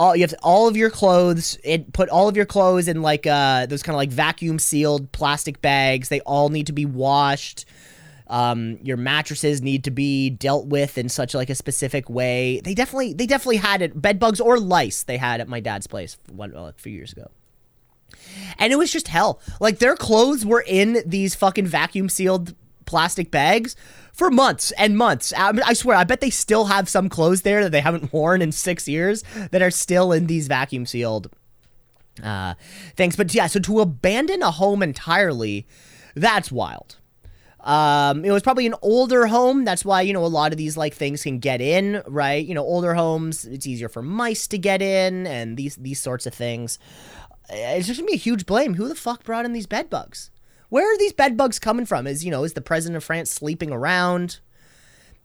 S1: All you have to, all of your clothes. Put all of your clothes in like uh those kind of like vacuum sealed plastic bags. They all need to be washed. Um, your mattresses need to be dealt with in such like a specific way. They definitely they definitely had it bed bugs or lice they had at my dad's place one uh, a few years ago. And it was just hell. Like their clothes were in these fucking vacuum sealed plastic bags for months and months. I, mean, I swear, I bet they still have some clothes there that they haven't worn in six years that are still in these vacuum sealed uh, things. But yeah, so to abandon a home entirely, that's wild. Um, it was probably an older home. That's why, you know, a lot of these like things can get in, right? You know, older homes, it's easier for mice to get in and these these sorts of things. It's just gonna be a huge blame. Who the fuck brought in these bed bugs? Where are these bed bugs coming from? Is you know, is the president of France sleeping around?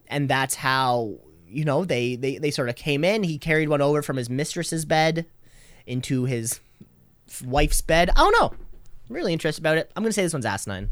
S1: And that's how, you know, they they, they sort of came in. He carried one over from his mistress's bed into his wife's bed. I don't know. I'm really interested about it. I'm gonna say this one's asinine.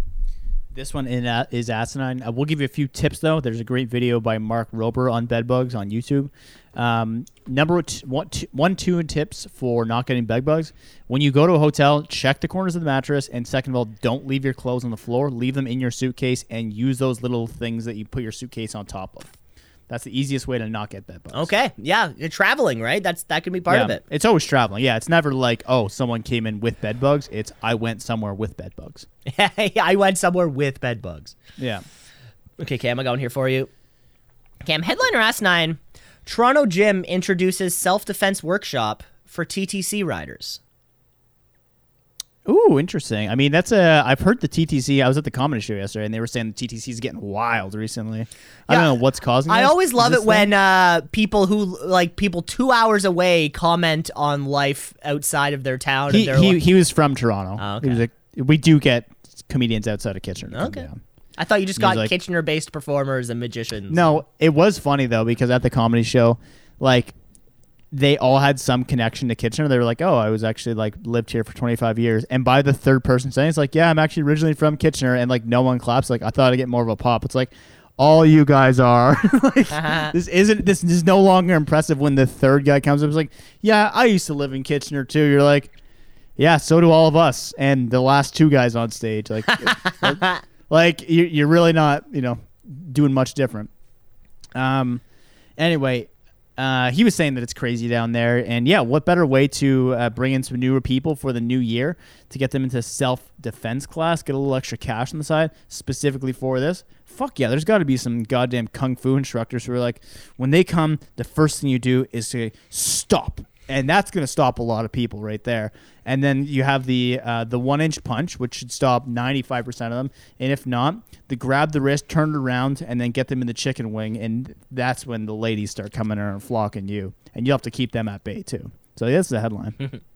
S2: This one in, uh, is asinine. I will give you a few tips though. There's a great video by Mark Rober on bed bugs on YouTube. Um, number t- one, two, one, two, and tips for not getting bed bugs. When you go to a hotel, check the corners of the mattress, and second of all, don't leave your clothes on the floor. Leave them in your suitcase, and use those little things that you put your suitcase on top of. That's the easiest way to not get bed bugs.
S1: Okay, yeah, you're traveling, right? That's that can be part
S2: yeah.
S1: of it.
S2: It's always traveling. Yeah, it's never like, oh, someone came in with bed bugs. It's I went somewhere with bed bugs.
S1: I went somewhere with bed bugs.
S2: Yeah.
S1: Okay, Cam, I got one here for you. Cam, headliner S9. Toronto Gym introduces self-defense workshop for TTC riders.
S2: Ooh, interesting. I mean, that's a. I've heard the TTC. I was at the comedy show yesterday, and they were saying the TTC is getting wild recently. I don't know what's causing. It.
S1: I
S2: this.
S1: always love it when uh, people who like people two hours away comment on life outside of their town.
S2: he he,
S1: like,
S2: he was from Toronto.
S1: Oh,
S2: He was like, we do get comedians outside of Kitchener.
S1: Okay.
S2: down.
S1: I thought you just got
S2: like-
S1: Kitchener-based performers and magicians.
S2: No, it was funny though because at the comedy show, like they all had some connection to Kitchener. They were like, "Oh, I was actually like lived here for 25 years." And by the third person saying, it's like, "Yeah, I'm actually originally from Kitchener," and like no one claps. Like I thought I'd get more of a pop. It's like all you guys are. like, this isn't. This is no longer impressive when the third guy comes up. It's like, "Yeah, I used to live in Kitchener too." You're like. Yeah, so do all of us, and the last two guys on stage. Like, like, like you, you're really not, you know, doing much different. Um, anyway, uh, he was saying that it's crazy down there, and yeah, what better way to uh, bring in some newer people for the new year to get them into self defense class, get a little extra cash on the side specifically for this? Fuck yeah, there's got to be some goddamn kung fu instructors who are like, when they come, the first thing you do is say stop, and that's gonna stop a lot of people right there. And then you have the uh, the one inch punch, which should stop 95% of them. And if not, the grab the wrist, turn it around, and then get them in the chicken wing. And that's when the ladies start coming in and flocking you. And you have to keep them at bay too. So that's the headline.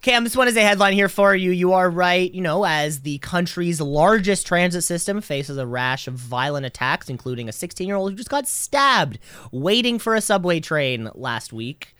S1: Cam, this one is a headline here for you. You are right. You know, as the country's largest transit system faces a rash of violent attacks, including a 16 year old who just got stabbed waiting for a subway train last week.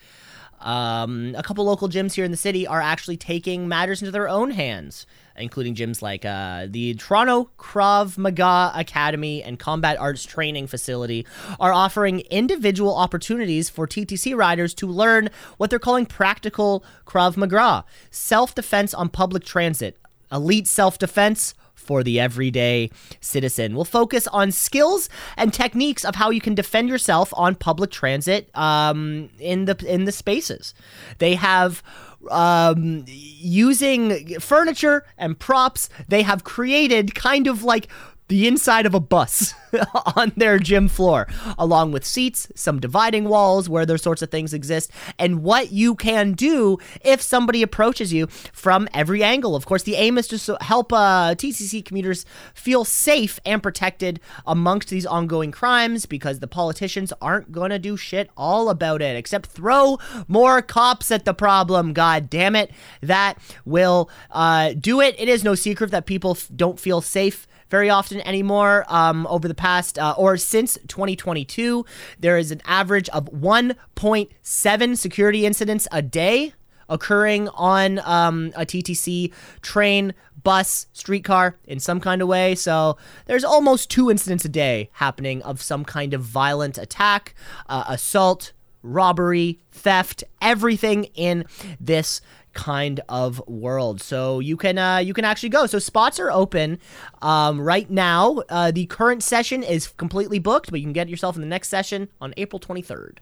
S1: Um, a couple local gyms here in the city are actually taking matters into their own hands, including gyms like uh, the Toronto Krav Maga Academy and Combat Arts Training Facility are offering individual opportunities for TTC riders to learn what they're calling practical Krav Maga, self defense on public transit, elite self defense for the everyday citizen. We'll focus on skills and techniques of how you can defend yourself on public transit um, in the in the spaces. They have um, using furniture and props. They have created kind of like the inside of a bus on their gym floor, along with seats, some dividing walls where those sorts of things exist, and what you can do if somebody approaches you from every angle. Of course, the aim is to help uh, TCC commuters feel safe and protected amongst these ongoing crimes because the politicians aren't going to do shit all about it except throw more cops at the problem. God damn it. That will uh, do it. It is no secret that people f- don't feel safe very often anymore. Um, over the past uh, or since 2022, there is an average of 1.7 security incidents a day occurring on um, a TTC train, bus, streetcar in some kind of way. So there's almost two incidents a day happening of some kind of violent attack, uh, assault, robbery, theft, everything in this kind of world. So you can uh, you can actually go. So spots are open um, right now. Uh, the current session is completely booked, but you can get yourself in the next session on April 23rd.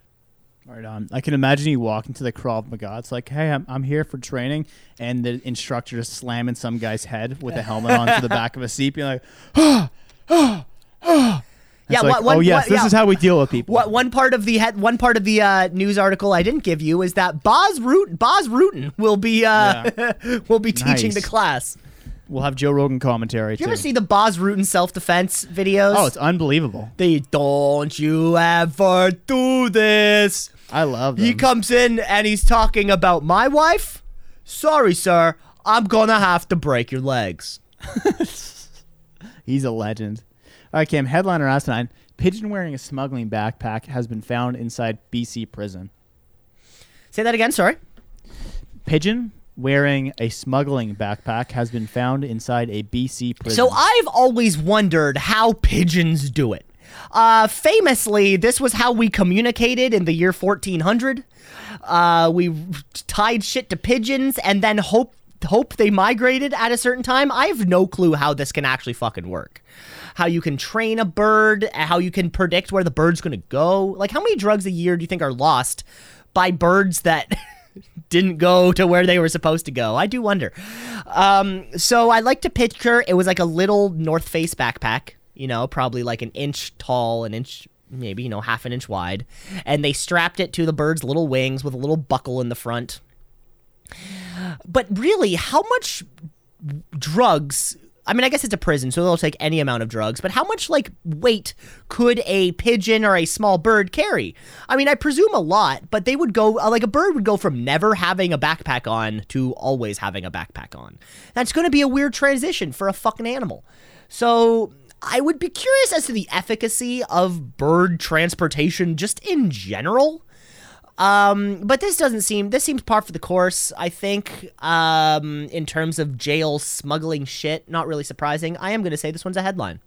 S2: Right on. I can imagine you walking to the Krav Maga. It's like, hey, I'm, I'm here for training, and the instructor just slamming some guy's head with a helmet onto the back of a seat, being like, ah, ah, ah.
S1: Yeah,
S2: like,
S1: one-
S2: oh yes,
S1: what-
S2: this
S1: yeah.
S2: is how we deal with people.
S1: What one part of the head, one part of the uh, news article I didn't give you is that Boz Root Bas Rutten will be uh, will be teaching the class.
S2: We'll have Joe Rogan commentary
S1: Did you
S2: too.
S1: ever see the Bas Rutten self defense videos?
S2: oh, it's unbelievable.
S1: they don't you ever do this.
S2: I love them.
S1: He comes in and he's talking about my wife. Sorry, sir. I'm gonna have to break your legs.
S2: He's a legend. All right, Cam. Headliner asinine: Pigeon wearing a smuggling backpack has been found inside BC prison.
S1: Say that again. Sorry.
S2: Pigeon wearing a smuggling backpack has been found inside a BC prison.
S1: So I've always wondered how pigeons do it. Uh, famously, this was how we communicated in the year 1400. Uh, we tied shit to pigeons and then hope hope they migrated at a certain time. I have no clue how this can actually fucking work. How you can train a bird, how you can predict where the bird's going to go. Like how many drugs a year do you think are lost by birds that didn't go to where they were supposed to go. I do wonder. Um, so I like to picture it was like a little North Face backpack, you know, probably like an inch tall, an inch, maybe, you know, half an inch wide. And they strapped it to the bird's little wings with a little buckle in the front. But really, how much drugs I mean, I guess it's a prison, so they'll take any amount of drugs, but how much, like, weight could a pigeon or a small bird carry? I mean, I presume a lot, but they would go, uh, like, a bird would go from never having a backpack on to always having a backpack on. That's going to be a weird transition for a fucking animal. So, I would be curious as to the efficacy of bird transportation just in general. Um, but this doesn't seem this seems par for the course. I think um, in terms of jail smuggling shit, not really surprising. I am going to say this one's a headline.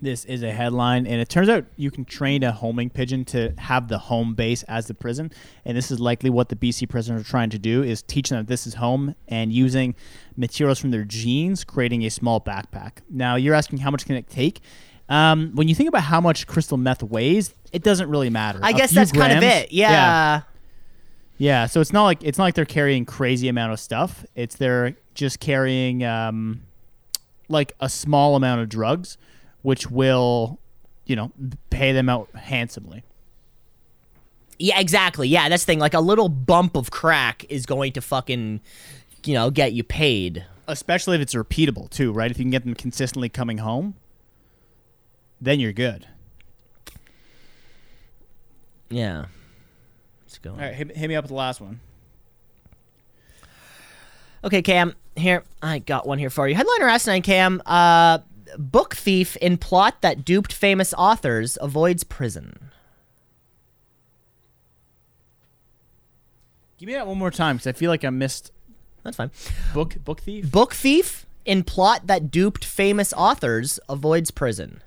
S2: This is a headline, and it turns out you can train a homing pigeon to have the home base as the prison, and this is likely what the BC prisoners are trying to do: is teach them that this is home and using materials from their genes, creating a small backpack. Now, you're asking how much can it take? Um, when you think about how much crystal meth weighs, it doesn't really matter.
S1: I
S2: A
S1: guess
S2: few
S1: that's kind of
S2: grams-
S1: it. Yeah.
S2: Yeah, so it's not like it's not like they're carrying crazy amount of stuff. It's they're just carrying um, like a small amount of drugs, which will, you know, pay them out handsomely.
S1: Yeah, exactly. Yeah, that's the thing. Like a little bump of crack is going to fucking, you know, get you paid.
S2: Especially if it's repeatable too, right? If you can get them consistently coming home, then you're good.
S1: Yeah. Let's go.
S2: All right, hit, hit me up with the last one.
S1: Okay, Cam. Here, I got one here for you. Headliner S9 Cam. Uh, book thief in plot that duped famous authors avoids prison.
S2: Give me that one more time because I feel like I missed
S1: That's fine.
S2: book book thief.
S1: Book thief in plot that duped famous authors avoids prison.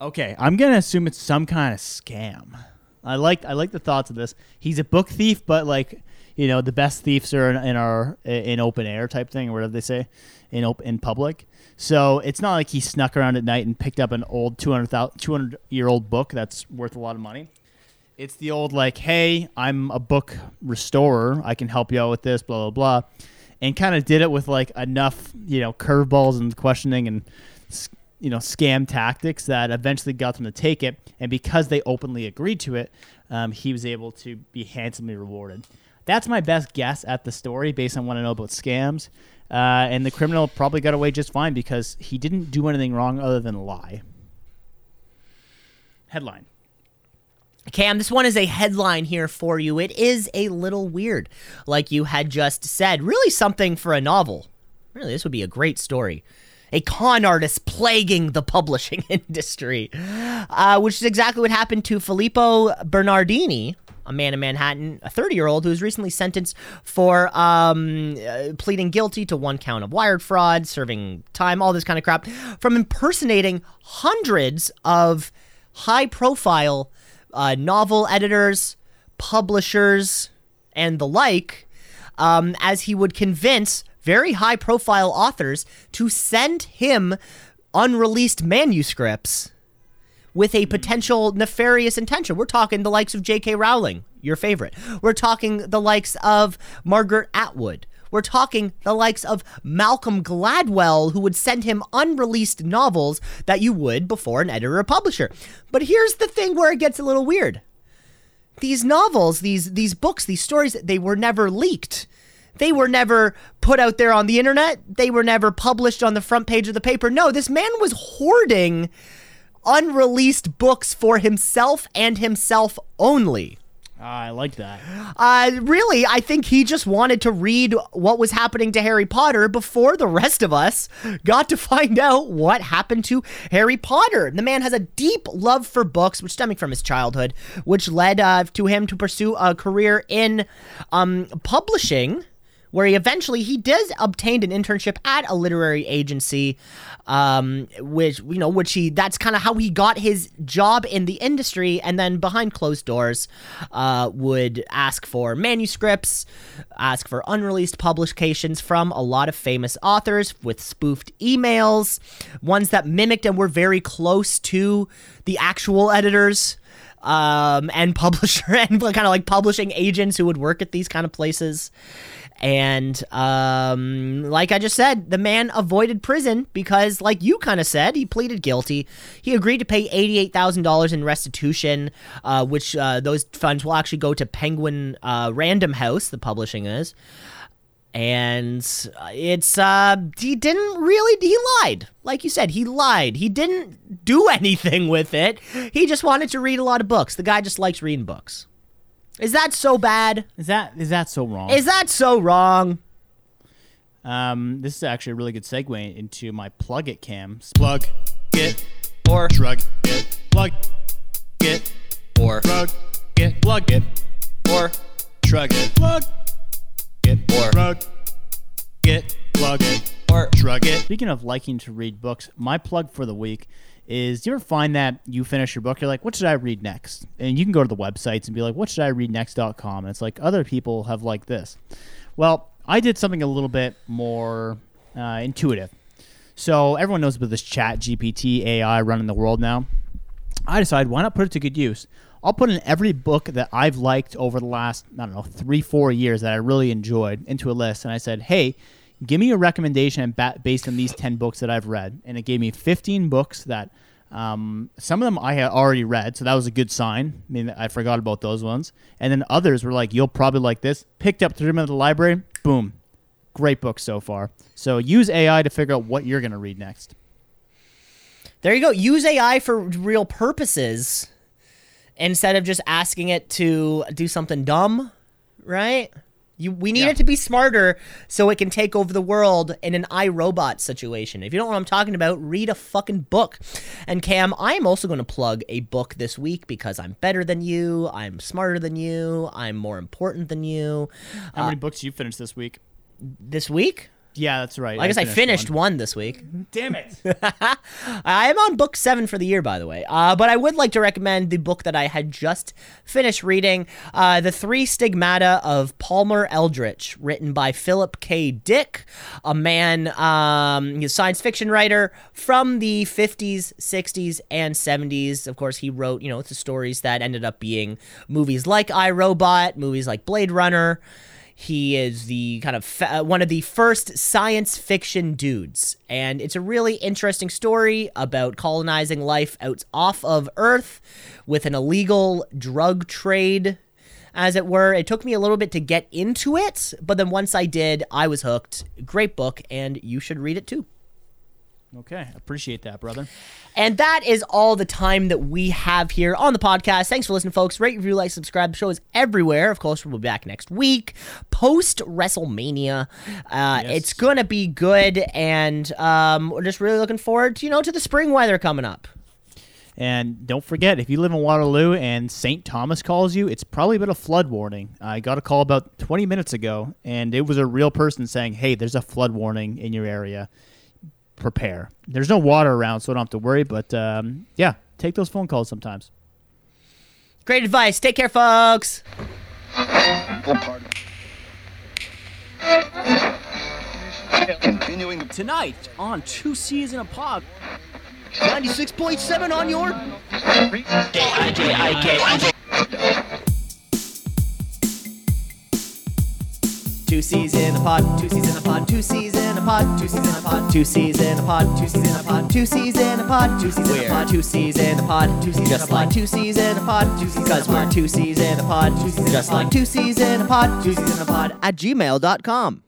S2: Okay, I'm gonna assume it's some kind of scam. I like I like the thoughts of this. He's a book thief, but like you know, the best thieves are in, in our in open air type thing, or whatever they say, in op- in public. So it's not like he snuck around at night and picked up an old 200, 200 year old book that's worth a lot of money. It's the old like, hey, I'm a book restorer. I can help you out with this, blah blah blah, and kind of did it with like enough you know curveballs and questioning and you know scam tactics that eventually got them to take it. And because they openly agreed to it, um, he was able to be handsomely rewarded. That's my best guess at the story based on what I know about scams. Uh, and the criminal probably got away just fine because he didn't do anything wrong other than lie. Headline.
S1: Cam, this one is a headline here for you. It is a little weird, like you had just said. Really something for a novel. Really, this would be a great story. A con artist plaguing the publishing industry, uh, which is exactly what happened to Filippo Bernardini, a man in Manhattan, a 30 year old who was recently sentenced for um, uh, pleading guilty to one count of wired fraud, serving time, all this kind of crap, from impersonating hundreds of high profile uh, novel editors, publishers, and the like, um, as he would convince very high profile authors to send him unreleased manuscripts with a potential nefarious intention. We're talking the likes of J.K. Rowling, your favorite. We're talking the likes of Margaret Atwood. We're talking the likes of Malcolm Gladwell, who would send him unreleased novels that you would before an editor or publisher. But here's the thing where it gets a little weird. These novels, these these books, these stories, they were never leaked. They were never put out there on the internet. They were never published on the front page of the paper. No, this man was hoarding unreleased books for himself and himself only.
S2: Ah, I like that.
S1: Uh, really, I think he just wanted to read what was happening to Harry Potter before the rest of us got to find out what happened to Harry Potter. The man has a deep love for books, which stemming from his childhood, which led uh, to him to pursue a career in um, publishing where he eventually he does obtained an internship at a literary agency um which you know which he that's kind of how he got his job in the industry and then behind closed doors uh would ask for manuscripts ask for unreleased publications from a lot of famous authors with spoofed emails ones that mimicked and were very close to the actual editors um, and publisher and kind of like publishing agents who would work at these kind of places. And um, like I just said, the man avoided prison because, like you kind of said, he pleaded guilty. He agreed to pay eighty-eight thousand dollars in restitution, uh, which uh, those funds will actually go to Penguin uh, Random House, the publishing is. And it's uh, he didn't really he lied, like you said, he lied. He didn't do anything with it. He just wanted to read a lot of books. The guy just likes reading books. Is that so bad?
S2: Is that is that so wrong?
S1: Is that so wrong?
S2: um, this is actually a really good segue into my plug it cam. Plug it
S1: Or
S2: shrug it plug it
S1: or
S2: shrug it plug it
S1: or
S2: shrug it plug it
S1: Or-
S2: shrug it plug it
S1: or
S2: shrug it. Speaking of liking to read books, my plug for the week is do you ever find that you finish your book, you're like, what should I read next? And you can go to the websites and be like, what should I read next.com? And it's like, other people have like this. Well, I did something a little bit more uh, intuitive. So everyone knows about this chat GPT AI running the world now. I decided why not put it to good use? I'll put in every book that I've liked over the last, I don't know, three, four years that I really enjoyed into a list. And I said, hey, give me a recommendation based on these 10 books that I've read. And it gave me 15 books that um, some of them I had already read. So that was a good sign. I mean, I forgot about those ones. And then others were like, you'll probably like this. Picked up through them at the library. Boom. Great book so far. So use AI to figure out what you're going to read next.
S1: There you go. Use AI for real purposes instead of just asking it to do something dumb, right? You, we need
S2: Yeah.
S1: it to be smarter so it can take over the world in an I Robot situation. If you don't know what I'm talking about, read a fucking book. And Cam, I'm also going to plug a book this week because I'm better than you, I'm smarter than you, I'm more important than you.
S2: How many uh, books you finished this week?
S1: This week?
S2: Yeah, that's right.
S1: I guess I finished one this week.
S2: Damn it.
S1: I am on book seven for the year, by the way. Uh, but I would like to recommend the book that I had just finished reading, uh, "The Three Stigmata of Palmer Eldritch," written by Philip K. Dick, a man, um, he's a science fiction writer from the 50s, 60s, and 70s. Of course, he wrote, you know, the stories that ended up being movies like I Robot, movies like Blade Runner. He is the kind of fa- uh, one of the first science fiction dudes, and it's a really interesting story about colonizing life out off of Earth with an illegal drug trade, as it were. It took me a little bit to get into it, but then once I did, I was hooked. Great book, and you should read it too.
S2: Okay, appreciate that, brother.
S1: And that is all the time that we have here on the podcast. Thanks for listening, folks. Rate, review, like, subscribe. The show is everywhere. Of course, we'll be back next week, post WrestleMania. Uh, It's gonna be good, and um, we're just really looking forward, to, you know, to the spring weather coming up.
S2: And don't forget, if you live in Waterloo and St. Thomas calls you, it's probably been a flood warning. I got a call about 20 minutes ago, and it was a real person saying, hey, there's a flood warning in your area. Prepare. There's no water around, so I don't have to worry, but um, yeah, take those phone calls sometimes.
S1: Great advice. Take care, folks.
S6: Continuing
S5: Tonight on Two C's in a Pod.
S1: 96.7 on your. Two C's in a pod, two C's in a pod, two C's in a pod, two C's in a pod, two C's in a pod, two C's in a pod, two C's in a pod, two C's in a pod, two C's in a pod, two C's just like two C's in a pod, two C's because we're two C's in a pod, two C's just like two C's in a pod, two C's in a pod at gmail.com.